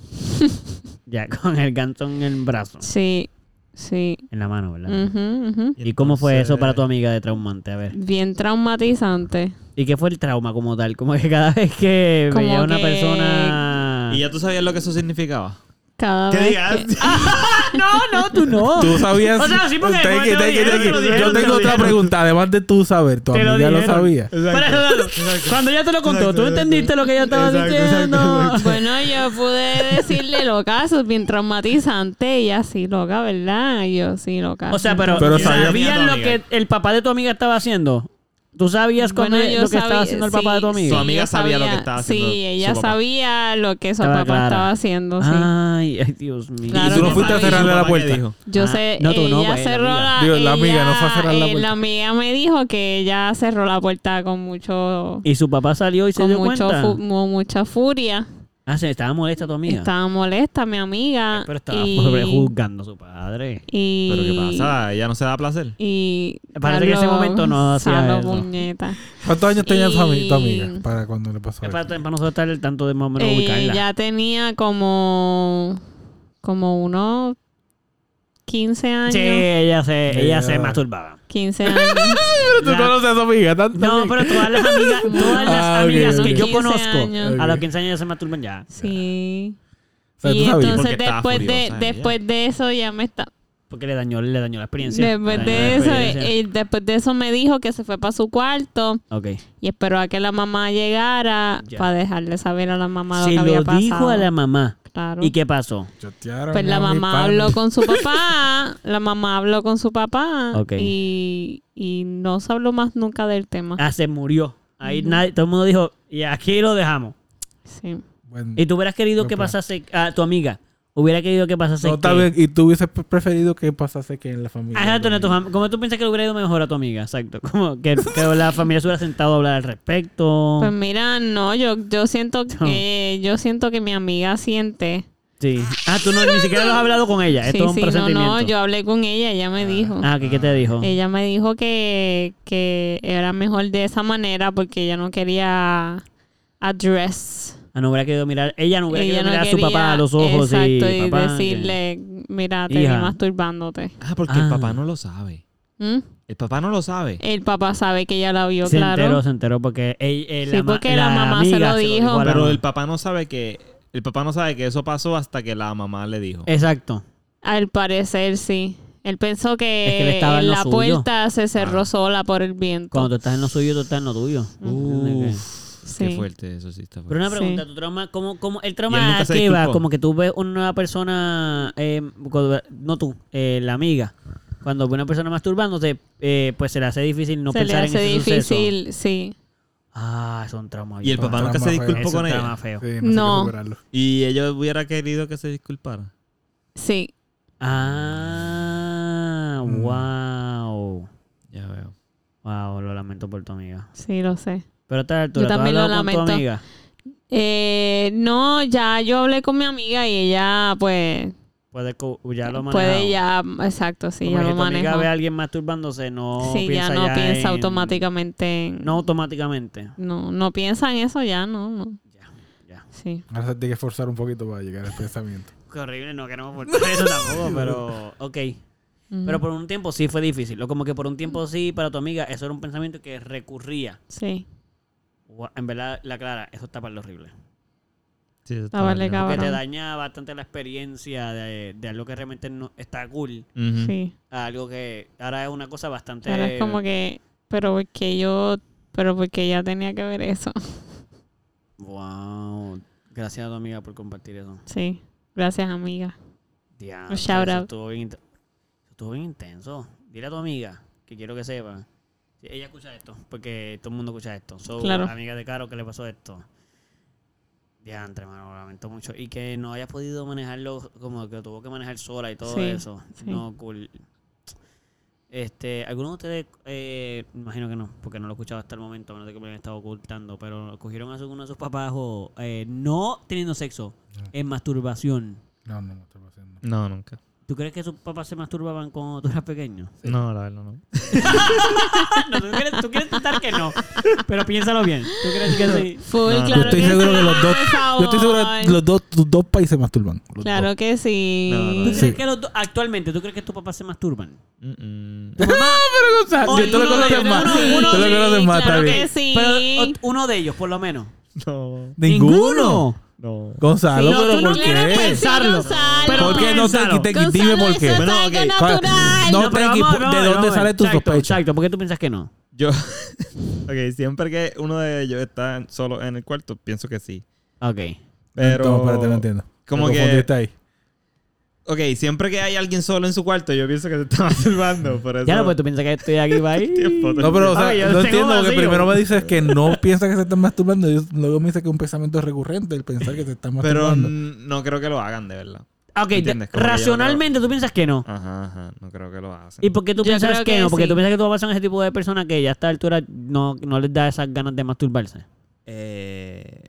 Ya, con el ganso en el brazo. Sí, sí. En la mano, ¿verdad? ¿Y cómo fue eso para tu amiga de traumante? A ver. Bien traumatizante. ¿Y qué fue el trauma como tal? Como que cada vez que Como veía a una que- persona... ¿Y ya tú sabías lo que eso significaba? Cada ¿Qué vez digas? que- (laughs) no, no, tú no. Tú sabías. O sea, sí, porque Take después it, te lo take it, dijeron, take te lo it. dijeron, Yo te tengo lo otra pregunta. Además de tú saber, tu lo amiga lo dijeron. sabía. Cuando ya te lo contó, tú entendiste lo que ella estaba Exacto, diciendo. exacto, Bueno, yo pude decirle loca, eso es bien traumatizante. Y ella sí, loca, ¿verdad? Y yo sí, loca. O sea, pero, Pero ¿sabías sabía- lo que el papá de tu amiga estaba haciendo? ¿Tú sabías cuando Bueno, lo que estaba sabía- haciendo el papá de tu sí, amiga? Tu amiga yo sabía lo que estaba haciendo Sí, ella su papá. sabía lo que su Estaba papá clara. estaba haciendo, sí. Ay, ay, Dios mío. Claro y tú no fuiste a sabía. cerrarle la ¿Papá qué puerta. dijo? Yo Ah, sé, no, tú no, ella pues, la cerró amiga. la... Digo, la amiga no fue a cerrar la eh, puerta. amiga me dijo que ella cerró la puerta con mucho... Y su papá salió y se con dio mucho cuenta. fu- mu- mucha furia. Ah, se estaba molesta tu amiga. Estaba molesta mi amiga. Pero estaba y, (laughs) juzgando a su padre. y- ¿Pero qué pasa? ¿Ella no se da placer? Y Parece que en ese momento no hacía Salo, eso. puñeta. ¿Cuántos años tenía tu, ami- tu amiga para cuando le pasó Es eso? para, para nosotros estar al tanto de más o menos ubicarla. Ella tenía como como unos 15 años. Sí, ella se, ella se masturbaba. 15 (laughs) años. ¿Tú La- conoces a amiga? ¿Tanto No, pero todas las amigas, (laughs) todas las Ah, ok, amigas ok. que yo 15 conozco, años. a los Ok. 15 años ya se masturban ya. Sí. O sea, ¿tú y sabías? entonces Porque estaba después de furiosa ella. después de eso ya me está Porque le dañó, le dañó la experiencia. después Le dañó de la eso experiencia. eh, después de eso me dijo que se fue para su cuarto Ok. y esperó a que la mamá llegara Ya. para dejarle saber a la mamá lo Se que había lo pasado. dijo a la mamá. Claro. ¿Y qué pasó? Chatearon Pues la mamá habló con su (laughs) papá, la mamá habló con su papá Ok. y, y no se habló más nunca del tema. Ah, se murió. Ahí nadie, todo el mundo dijo, y aquí lo dejamos. Sí. Bueno, ¿Y tú hubieras querido que pasase a tu amiga? Hubiera querido que pasase no, que- bien. ¿Y tú hubieses pre- preferido que pasase que en la familia? Ah, Exacto, de no, tu fam- ¿cómo tú piensas que le hubiera ido mejor a tu amiga? Exacto. (laughs) Como que, que la familia se hubiera sentado a hablar al respecto. Pues mira, no, yo, yo siento (laughs) que yo siento que mi amiga siente. Sí. Ah, tú no, ni siquiera lo has hablado con ella. Sí, Esto es un sí, no, presentimiento. no, yo hablé con ella, ella me dijo. Ah, ¿qué, qué te dijo? Ella me dijo que, que era mejor de esa manera porque ella no quería address. Ah, no hubiera querido mirar. Ella no hubiera Ella querido no mirar a su papá a los ojos exacto, y, y papá, decirle, mira, te vi masturbándote. Ah, porque Ah. el papá no lo sabe. ¿Mm? El papá no lo sabe. El papá sabe que ella la vio, que se claro. enteró, se enteró porque él, él- Sí, la, porque la mamá se lo dijo. Pero mamá. el papá no sabe que... El papá no sabe que eso pasó hasta que la mamá le dijo. Exacto. Al parecer, sí. Él pensó que, Es que él estaba en la suyo. puerta se cerró Ah. sola por el viento. Cuando tú estás en lo suyo, tú estás en lo tuyo. Uf, Sí. qué fuerte eso sí está Pero una pregunta, Sí. tu trauma, ¿cómo, cómo, el Y él trauma nunca se que va, disculpó. como que tú ves una nueva persona, eh, cuando- no tú, eh, la amiga, cuando ve una persona masturbándose, eh, pues se le hace difícil no se le pensar hace en ese suceso. difícil, sí. Ah, es un trauma. Y el papá nunca se Trauma feo. disculpó Es un con ella. trauma feo. Sí, no. sé. Y ella hubiera querido que se disculpara. Sí. Ah, Mm. wow. Ya veo. Wow, lo lamento por tu amiga. Sí, lo sé. Pero a esta altura, Yo ¿tú has también lo con tu lamento. amiga? Eh, no, ya yo hablé con mi amiga y ella, pues, Puede, ya lo ha puede manejado. ya, exacto, sí, Como ya lo tu amiga maneja. ve a alguien masturbándose, no sí, ya no piensa en- automáticamente en... No automáticamente. No, no piensa en eso ya, no, no. Ya, ya. Sí. Ahora se tiene que esforzar un poquito para llegar al pensamiento. (laughs) Qué horrible, no queremos forzar eso tampoco, pero... Ok. Pero por un tiempo sí fue difícil. Como que por un tiempo sí, para tu amiga, eso era un pensamiento que recurría. Sí. En verdad, la clara, eso está para lo horrible. Sí, eso Ah, vale. Porque te daña bastante la experiencia de, de algo que realmente no está cool. Sí. A algo que ahora es una cosa bastante... Ahora es como que, pero porque yo, pero porque ella tenía que ver eso. (laughs) Wow. Gracias a tu amiga por compartir eso. Sí. Gracias, amiga. Out. Estuvo bien, estuvo bien intenso. Dile a tu amiga que quiero que sepa. Sí, Ella escucha esto, porque todo el mundo escucha esto. So, Claro. amiga de Caro, que le pasó esto? Diantre, mano, lo lamento mucho. Y que no haya podido manejarlo, como que lo tuvo que manejar sola y todo Sí, eso. sí. No, cool. Este, ¿alguno de ustedes, eh, imagino que no, porque no lo he escuchado hasta el momento, a menos de que me lo hayan estado ocultando, pero cogieron a alguno de sus papás o eh, no teniendo sexo, en masturbación? No, no, no estoy haciendo. No, nunca. ¿Tú crees que sus papás se masturbaban cuando tú eras pequeño? No, la verdad no. (laughs) No, tú quieres, tú quieres intentar que no, pero piénsalo bien. ¿Tú crees que sí? Full, No, no. claro yo estoy que seguro sí. que los dos. Yo estoy seguro que los dos, los dos países masturban. los Claro dos. que sí. No, no, ¿Tú no. crees Sí. que los dos, actualmente, tú crees que tus papás se masturban? Mm-mm. ¿Tu mamá? (laughs) O sea, Oye, tú lo uno de conoces más. Tú lo conoces más, claro que sí. Pero o- uno de ellos, por lo menos. No. Ninguno. No. Gonzalo, Sí, no, pero tú no ¿por quieres qué? pensarlo. Pero ¿Por qué no te, te- dime por qué? Bueno, es ok. algo ¿Cuál- natural. No, pero te vamos- vamos ¿de dónde sale tu Exacto, sospecha? Exacto, ¿por qué tú piensas que no? Yo. (laughs) ok, siempre que uno de ellos está solo en el cuarto, pienso que sí. Ok. Pero. No, espérate, no entiendo. Como que- confundiste ahí. Ok, siempre que hay alguien solo en su cuarto, yo pienso que se está masturbando. (laughs) Por eso. Ya no, pues tú piensas que estoy aquí (laughs) para ahí. Tiempo, No, pero, o sea, no entiendo porque vacío. primero me dices que no (laughs) piensas que se están masturbando y luego me dices que es un pensamiento recurrente el pensar que se están Pero masturbando. mm, no creo que lo hagan, de verdad. Ok, que racionalmente tú piensas que no. Ajá, ajá. No creo que lo hacen. ¿Y por qué tú Yo piensas que, que no? Porque sí. tú piensas que tus papás son ese tipo de personas que ya a esta altura no, no les da esas ganas de masturbarse. Eh,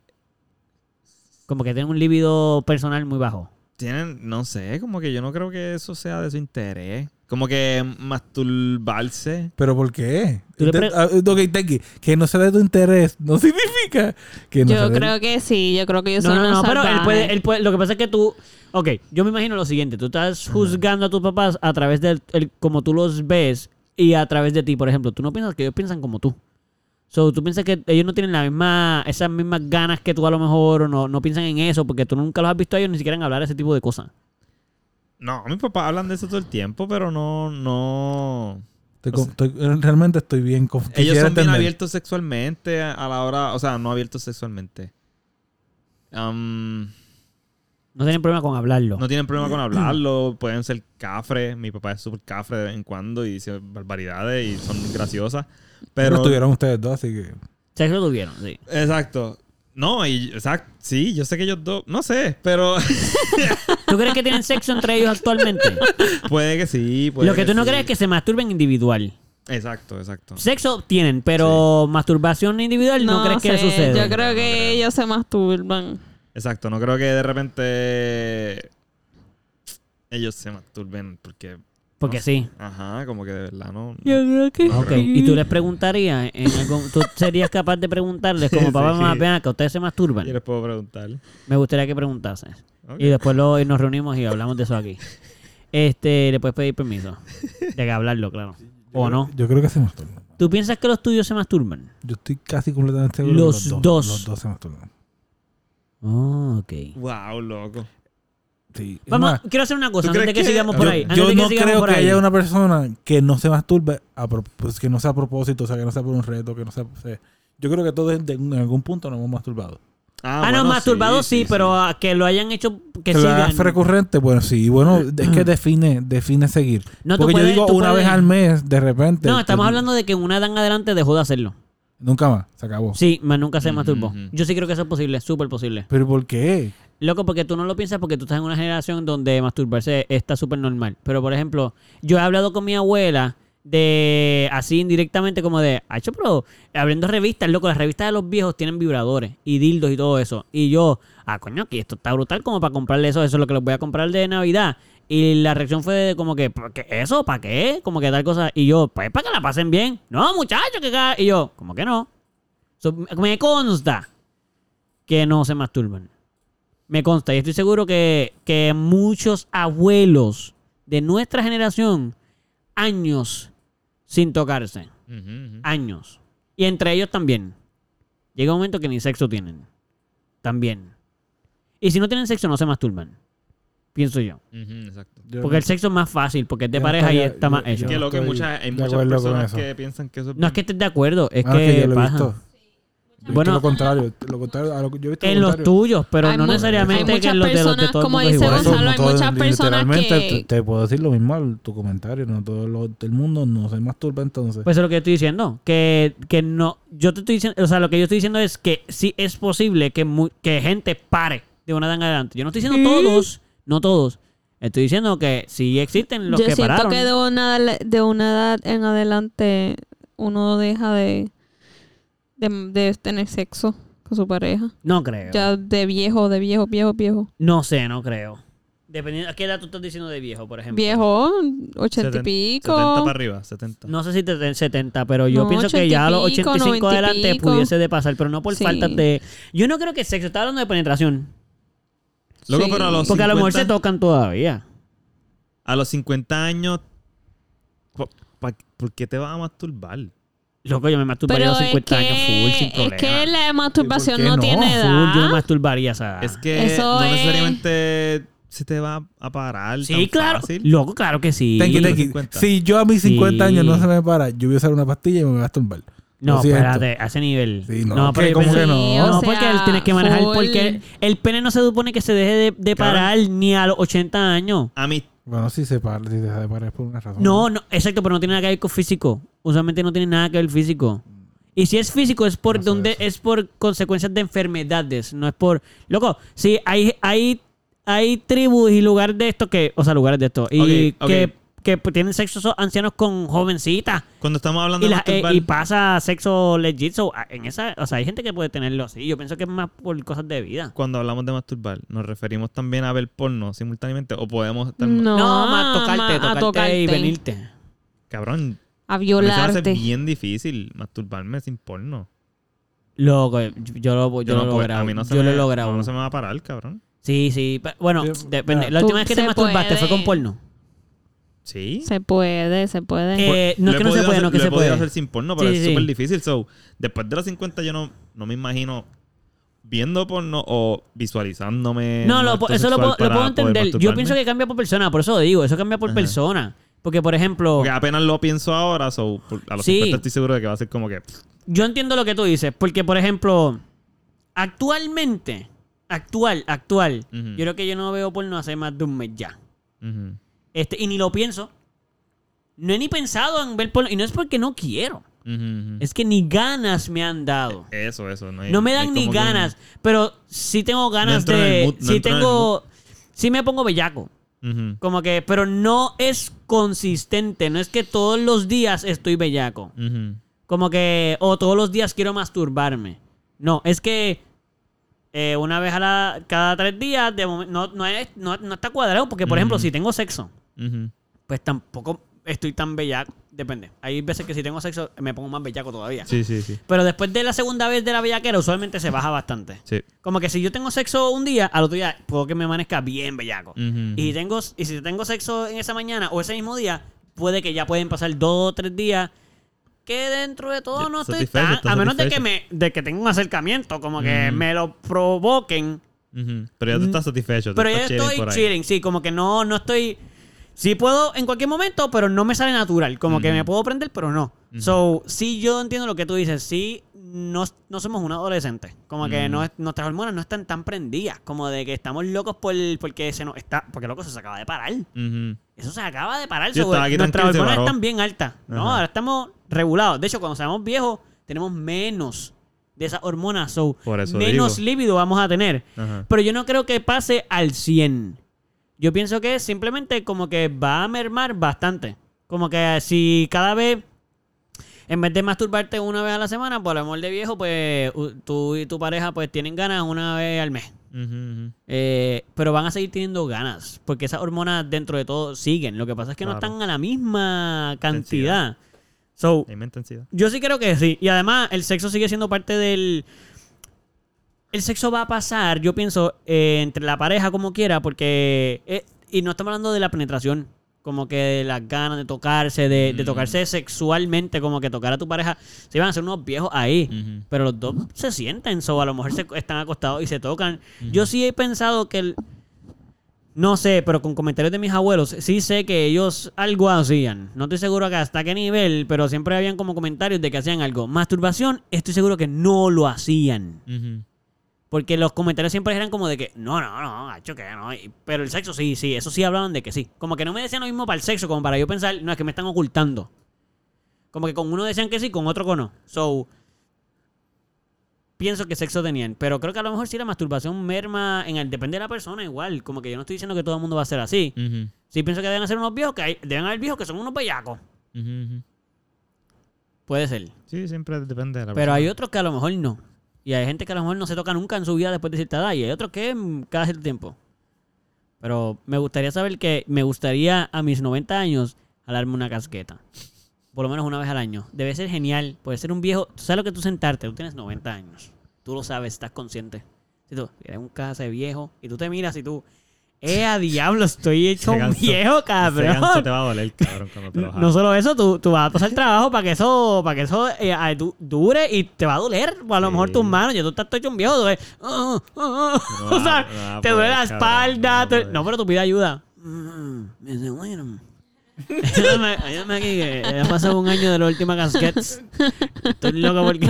Como que tienen un líbido personal muy bajo. Tienen, no sé, como que yo no creo que eso sea de su interés. Como que masturbarse. ¿Pero por qué? Tú pre- ah, ok, que no sea de tu interés (laughs) no significa que no sea Yo de- creo que sí, yo creo que ellos No, son no, no, unos pero él puede, él puede- lo que pasa es que tú, ok, yo me imagino lo siguiente, tú estás juzgando a tus papás a través de el- como tú los ves y a través de ti, por ejemplo, tú no piensas que ellos piensan como tú. So, tú piensas que ellos no tienen la misma, esas mismas ganas que tú a lo mejor, o no, no piensan en eso, porque tú nunca los has visto a ellos ni siquiera en hablar ese tipo de cosas. No, mis papás hablan de eso todo el tiempo, pero no, no. Estoy con- estoy- realmente estoy bien conf- Ellos son bien abiertos sexualmente a la hora, o sea, no abiertos sexualmente. Am, No tienen problema con hablarlo. no tienen problema con hablarlo, (clears throat) pueden ser cafres. Mi papá es súper cafre de vez en cuando y dice barbaridades y son graciosas. Pero Pero. estuvieron ustedes dos, así que... Sexo tuvieron, sí. Exacto. No, y exacto, sí, yo sé que ellos dos, no sé, pero (laughs) ¿Tú crees que tienen sexo entre ellos actualmente? (laughs) puede que sí. Puede lo que tú no crees es que se masturben individual. Exacto, exacto. Sexo tienen, pero masturbación individual no, crees que sucede. Yo creo No, no que creo. ellos se masturban. Exacto, no creo que de repente ellos se masturben porque, Porque no sé. sí. ajá, como que de verdad no. Yo creo que Ok, y tú les preguntarías, en algún- tú serías capaz de preguntarles como (laughs) Sí, papá, sí. mamá, vean que ustedes se Yo masturban. les puedo preguntar. Me gustaría que preguntases. Ok. Y después lo, y nos reunimos y hablamos de eso aquí. Este, le puedes pedir permiso. De que hablarlo, claro. ¿O no? Yo creo que se masturban. ¿Tú piensas que los tuyos se masturban? Yo estoy casi completamente seguro Los los dos. Los dos se masturban. Oh, ok. Wow, loco. Sí. Vamos, más, quiero hacer una cosa ¿tú antes de que que- sigamos por yo, ahí. Antes yo de que no sigamos creo por que ahí. haya una persona que no se masturbe, a pro- pues, que no sea a propósito, o sea, que no sea por un reto, que no sea... o sea, yo creo que todos en algún punto nos hemos masturbado. Ah, bueno, no, masturbado sí, pero a que lo hayan hecho que, Que lo hagas recurrente, bueno, sí. Bueno, (clears throat) es que define, define seguir. No, Porque puedes- yo digo una puedes- vez al mes, de repente. No, estamos te- hablando de que en una dan adelante dejó de hacerlo. Nunca más, se acabó. Sí, más nunca se Ujú, masturbó. ujú. Yo sí creo que eso es posible, súper posible. ¿Pero por qué? Loco, porque tú no lo piensas porque tú estás en una generación donde masturbarse está súper normal. Pero, por ejemplo, yo he hablado con mi abuela de así indirectamente como de, hecho, pero abriendo revistas, loco, las revistas de los viejos tienen vibradores y dildos y todo eso. Y yo, ah, coño, aquí esto está brutal como para comprarle eso, eso es lo que les voy a comprar de Navidad. Y la reacción fue de como que, ¿por qué eso? ¿Para qué? Como que tal cosa. Y yo, pues para que la pasen bien. No, muchachos, que ca-". Y yo, como que no. Me consta que no se masturban. Me consta y estoy seguro que, que muchos abuelos de nuestra generación, años sin tocarse. Años. Y entre ellos también. Llega un momento que ni sexo tienen. También. Y si no tienen sexo, no se masturban. Pienso yo. Ujú, exacto. Yo Porque no- el sexo es más fácil, porque es de no pareja y está más hecho. que lo que muchas, hay muchas personas eso. que piensan que eso es No es que estés de acuerdo, es Ah, que, yo lo he paja. visto. Yo Bueno, lo contrario. Lo contrario a lo yo he visto en lo los tuyos, pero Hay no necesariamente hay que muchas en los de, los de personas, todo el como dice Gonzalo, hay muchas personas que- te, te puedo decir lo mismo al tu comentario. No todo lo del mundo no se masturba entonces. Pues es lo que yo estoy diciendo. Que, que no. Yo te estoy diciendo. O sea, lo que yo estoy diciendo es que sí es posible que, mu- que gente pare de una edad en adelante. Yo no estoy diciendo todos. No todos. Estoy diciendo que sí existen los Yo que siento pararon. que de una, de una edad en adelante uno deja de, de, de tener sexo con su pareja. No creo. Ya de viejo, de viejo, viejo, viejo. No sé, no creo. Dependiendo. ¿A qué edad tú estás diciendo de viejo, por ejemplo? Viejo, ochenta y 70 pico. 70 para arriba, 70. No sé si te den 70, pero yo No, pienso que 80 y ya a los pico, 85 90 y adelante pico. pudiese de pasar, pero no por Sí. falta de. Yo no creo que sexo. Estaba hablando de penetración. Loco, Sí. pero a los Porque a lo mejor se 50 tocan todavía. A los 50 años, ¿por qué te vas a masturbar? Loco, yo me masturbaría a los es 50 años full, sin problema. es que la masturbación ¿Y por qué no, no? tiene Full, edad. yo me masturbaría esa edad. Es que Eso no es- necesariamente se te va a parar Sí, tan claro. fácil. Loco, claro que sí. Tenki, a los tenki. 50. Si yo a mis 50 Sí. años no se me para, yo voy a usar una pastilla y me voy a masturbar. No, espérate, a ese nivel. Sí, no, pero ¿Cómo que no? O No, sea, porque él tienes que manejar full. porque el pene no se supone que se deje de, de Claro. parar ni a los 80 años. A mí, Bueno, si se para, si se deja de parar es por una razón. No, no, exacto, pero no tiene nada que ver con físico. Usualmente no tiene nada que ver físico. Y si es físico es por No sé donde eso. es por consecuencias de enfermedades, no es por loco, sí hay hay hay tribus y lugares de esto que, o sea, lugares de esto y que que tienen sexo esos ancianos con jovencitas. Cuando estamos hablando Y, de la- eh, y pasa sexo legit. So, en esa, o sea, hay gente que puede tenerlo así. Yo pienso que es más por cosas de vida. cuando hablamos de masturbar, ¿nos referimos también a ver porno simultáneamente? ¿O podemos estar... No, No, más tocarte, a tocarte, y venirte. Cabrón, A se me hace violarte. bien difícil masturbarme sin porno. Loco, yo, yo lo, yo no lo logrado. A mí no se yo me, lo he logrado. no se me va a parar, cabrón. Sí, sí. Bueno, depende. La última vez que te masturbaste fue con porno. Sí. Se puede, se puede. Eh, no es que no se puede, hacer- no es que lo se he puede. hacer sin porno, pero Sí, es sí. súper difícil. So, después de los 50 yo no, no me imagino viendo porno o visualizándome. No, lo, eso lo, puedo- lo entender. Yo pienso que cambia por persona, por eso lo digo, eso cambia por Ajá. persona. Porque, por ejemplo, Porque apenas lo pienso ahora, so, por- a los Sí. 50 estoy seguro de que va a ser como que. yo entiendo lo que tú dices, porque, por ejemplo, actualmente, actual, actual, yo creo que yo no veo porno hace más de un mes ya. ujú, Este, y ni lo pienso. No he ni pensado en ver porno, y no es porque no quiero, ujú. es que ni ganas me han dado. Eso, eso. No, hay- No me dan ni que ganas, pero sí tengo ganas de... mood, no sí tengo... Sí me pongo bellaco. Como que, pero no es consistente. No es que todos los días estoy bellaco. Como que, o todos los días quiero masturbarme. No, es que eh, una vez a la, cada tres días, de momen- no, no, es- no, no está cuadrado. Porque, por ejemplo, si tengo sexo, Pues tampoco estoy tan bellaco. Depende. Hay veces que si tengo sexo me pongo más bellaco todavía. Sí, sí, sí. Pero después de la segunda vez de la bellaquera, usualmente se baja bastante. Sí. Como que si yo tengo sexo un día, al otro día puedo que me amanezca bien bellaco. Y, tengo, y si tengo sexo en esa mañana o ese mismo día, puede que ya pueden pasar dos o tres días que dentro de todo Ya, no estoy satisfecho, tan... A menos de que, satisfecho. me, de que tenga un acercamiento, como que Mm. me lo provoquen. Pero ya tú estás satisfecho. tú Pero chilling estoy chilling, sí, como que no, no estoy... Sí puedo en cualquier momento, pero no me sale natural. Como que me puedo prender, pero no. So, sí yo entiendo lo que tú dices. Sí, no, no somos un adolescente. Como que no es- nuestras hormonas no están tan prendidas. Como de que estamos locos por, porque se nos está... Porque loco, se acaba de parar. Eso se acaba de parar. So, Nuestras hormonas están bien altas. No, Ajá. ahora estamos regulados. De hecho, cuando seamos viejos, tenemos menos de esas hormonas. So, Por eso menos líbido vamos a tener. Ajá. Pero yo no creo que pase al 100. Yo pienso que simplemente como que va a mermar bastante. Como que si cada vez, en vez de masturbarte una vez a la semana, por amor de viejo, pues tú y tu pareja pues tienen ganas una vez al mes. Eh, pero van a seguir teniendo ganas, porque esas hormonas dentro de todo siguen. Lo que pasa es que no están a la misma cantidad. Intensidad. So, intensidad. yo sí creo que sí. Y además, el sexo sigue siendo parte del. El sexo va a pasar, yo pienso, eh, entre la pareja como quiera, porque. eh, y no estamos hablando de la penetración. Como que de las ganas de tocarse, de, de Mm. tocarse sexualmente, como que tocar a tu pareja. Se van a hacer unos viejos ahí. Pero los dos se sienten, so a lo mejor se están acostados y se tocan. Yo sí he pensado que el- no sé, pero con comentarios de mis abuelos, sí sé que ellos algo hacían. No estoy seguro que hasta qué nivel, pero siempre habían como comentarios de que hacían algo. Masturbación, estoy seguro que no lo hacían. Porque los comentarios siempre eran como de que, no, no, no, hecho que no. Pero el sexo sí, sí, eso sí hablaban de que sí. Como que no me decían lo mismo para el sexo, como para yo pensar, no, es que me están ocultando. Como que con uno decían que sí, con otro que no. So, pienso que sexo tenían. Pero creo que a lo mejor sí la masturbación merma, en el, depende de la persona igual. Como que yo no estoy diciendo que todo el mundo va a ser así. Sí pienso que deben ser unos viejos, que hay, deben haber viejos que son unos bellacos. Puede ser. Sí, siempre depende de la Pero persona. hay otros que a lo mejor no. Y hay gente que a lo mejor no se toca nunca en su vida después de cierta edad. Y hay otros que cada cierto tiempo. Pero me gustaría saber que me gustaría a mis 90 años jalarme una casqueta. Por lo menos una vez al año. Debe ser genial. Puede ser un viejo. Tú sabes lo que tú sentarte. Tú tienes 90 años. Tú lo sabes, estás consciente. Si tú eres un casa de viejo y tú te miras y tú. ¡Eh, a diablo! Estoy hecho un viejo, Ese cabrón. ganso te va a doler, cabrón, cuando te lo No solo eso, tú, tú vas a pasar trabajo para que eso, para que eso eh, du- dure y te va a doler. O a lo Sí. mejor tus manos, ya tú estás hecho un viejo. tú ves, ah, ah, ah. No (laughs) o sea, no te duele la cabrón, espalda. no te-. No, pero tú pides ayuda. Mm, me dice, bueno. Ayúdame, aquí, que ha pasado un año de la última casquette. Estoy loco porque.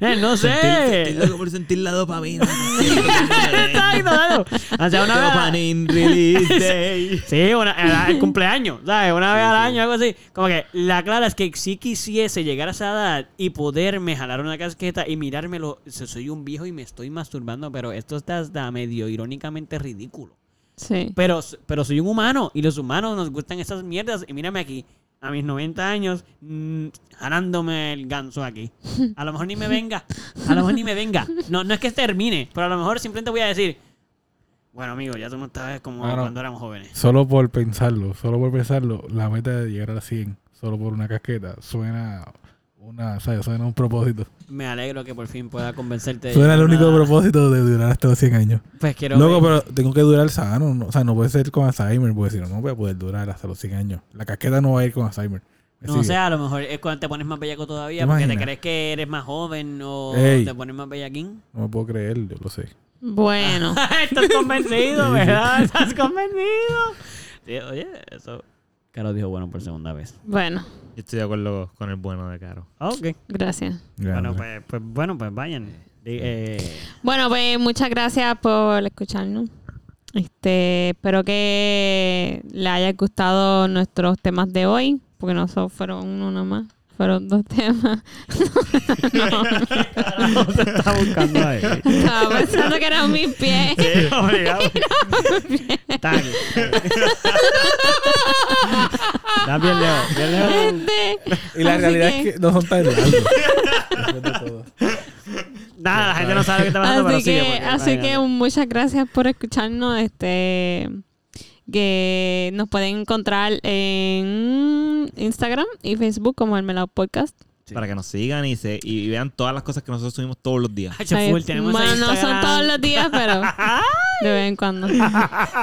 Eh, no sé. por sentir la dopamina. (laughs) Exacto, claro. O una vez. Dopamine release (laughs) day. Sí, una, el, el cumpleaños, ¿sabes? Una vez al año, algo así. Como que la clara es que si quisiese llegar a esa edad y poderme jalar una casqueta y mirármelo, so- soy un viejo y me estoy masturbando, pero esto está hasta medio irónicamente ridículo. Sí. Pero, pero soy un humano y los humanos nos gustan esas mierdas. Y mírame aquí, a mis 90 años, mm, jalándome el ganso aquí. (laughs) A lo mejor ni me venga. A lo mejor ni me venga. No, no es que termine, pero a lo mejor simplemente voy a decir, bueno, amigo, ya somos esta vez como Bueno. cuando éramos jóvenes. Solo por pensarlo, solo por pensarlo, la meta de llegar a las 100, solo por una casqueta, suena una. Suena un propósito. Me alegro que por fin pueda convencerte. de Suena el único una- propósito de durar hasta los 100 años. Pues quiero Loco, ver- pero tengo que durar sano. no- o sea, no puede ser con Alzheimer, porque si no, no voy a poder durar hasta los 100 años. La casqueta no va a ir con Alzheimer. ¿Me No, o sea, a lo mejor es cuando te pones más bellaco todavía ¿Te porque te crees que eres más joven o Ey. te pones más bellaquín. No me puedo creer, yo lo sé. Bueno. (laughs) Estás convencido. (laughs) ¿verdad? Estás convencido. Sí, oye, eso. Caro dijo bueno por segunda vez. Bueno, Yo estoy de acuerdo con el bueno de Caro. Ok. gracias. Bueno, pues, pues bueno, pues vayan. Eh, Bueno, pues muchas gracias por escucharnos. Este, espero que les haya gustado nuestros temas de hoy, porque no solo fueron uno nomás, fueron dos temas. (laughs) carajo se está buscando ahí. Estaba pensando que eran mis pies. obligado. Tal. Da bien lejos, bien lejos. Gente, Y la así realidad que- es que no son tan largos. Después de todo. Nada, la gente no sabe que está pasando, pero Así sigue. que, porque así está que muchas gracias por escucharnos. Este que nos pueden encontrar en Instagram y Facebook como el Melao Podcast. Sí. Para que nos sigan y, se, y vean todas las cosas que nosotros subimos todos los días. Hacho full, tenemos bueno, no son todos los días, pero (laughs) de vez en cuando.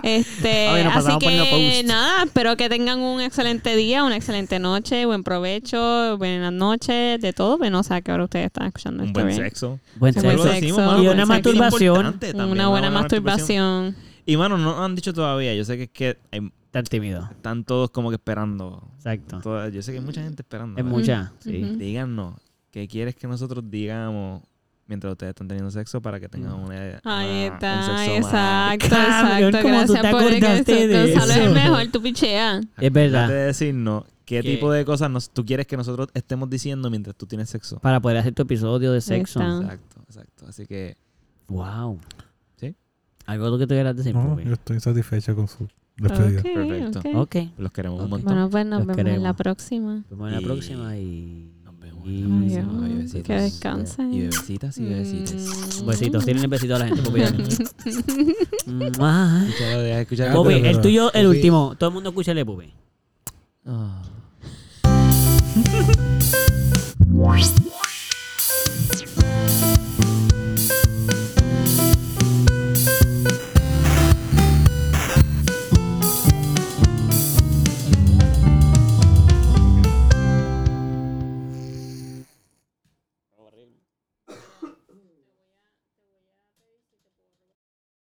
Este, (laughs) así que nada, espero que tengan un excelente día, una excelente noche, buen provecho, buenas noches, de todo. Pero no sé a qué hora ustedes están escuchando Un esto. buen bien. sexo. Buen Buen sexo. Decimos, mano, Y buen una masturbación. importante también, Una buena masturbación. Y mano, no nos han dicho todavía. Yo sé que es que hay- Tan tímido. están todos como que esperando. Exacto. Toda- yo sé que hay mucha gente esperando. Es ¿verdad? mucha, sí. Díganos, ¿qué quieres que nosotros digamos mientras ustedes están teniendo sexo para que tengan una, Ahí una- está, un sexo más- exacto, exacto. ¿cómo tú Gracias te por de Gonzalo es eso? mejor, tú picheas. Es verdad. De decirnos qué Que- tipo de cosas nos- tú quieres que nosotros estemos diciendo mientras tú tienes sexo. Para poder hacer tu episodio de sexo. está. Exacto, exacto. Así que Wow. ¿Algo que tú quieras decir, No, yo estoy satisfecho con su despedida. Ok, Perfecto. ok. Ok. los queremos Ok. un montón. Bueno, pues nos Los vemos en la queremos. próxima. Nos vemos en la próxima y... Nos vemos y- en la próxima, Adiós. bebecitos. Que descansen. Y bebecitas y bebecites. Mm. Besitos. Tienen besitos a la gente. Pupi, Pero, (laughs) el tuyo, el último. Todo el mundo escúchale, Pupi. Ah. (laughs)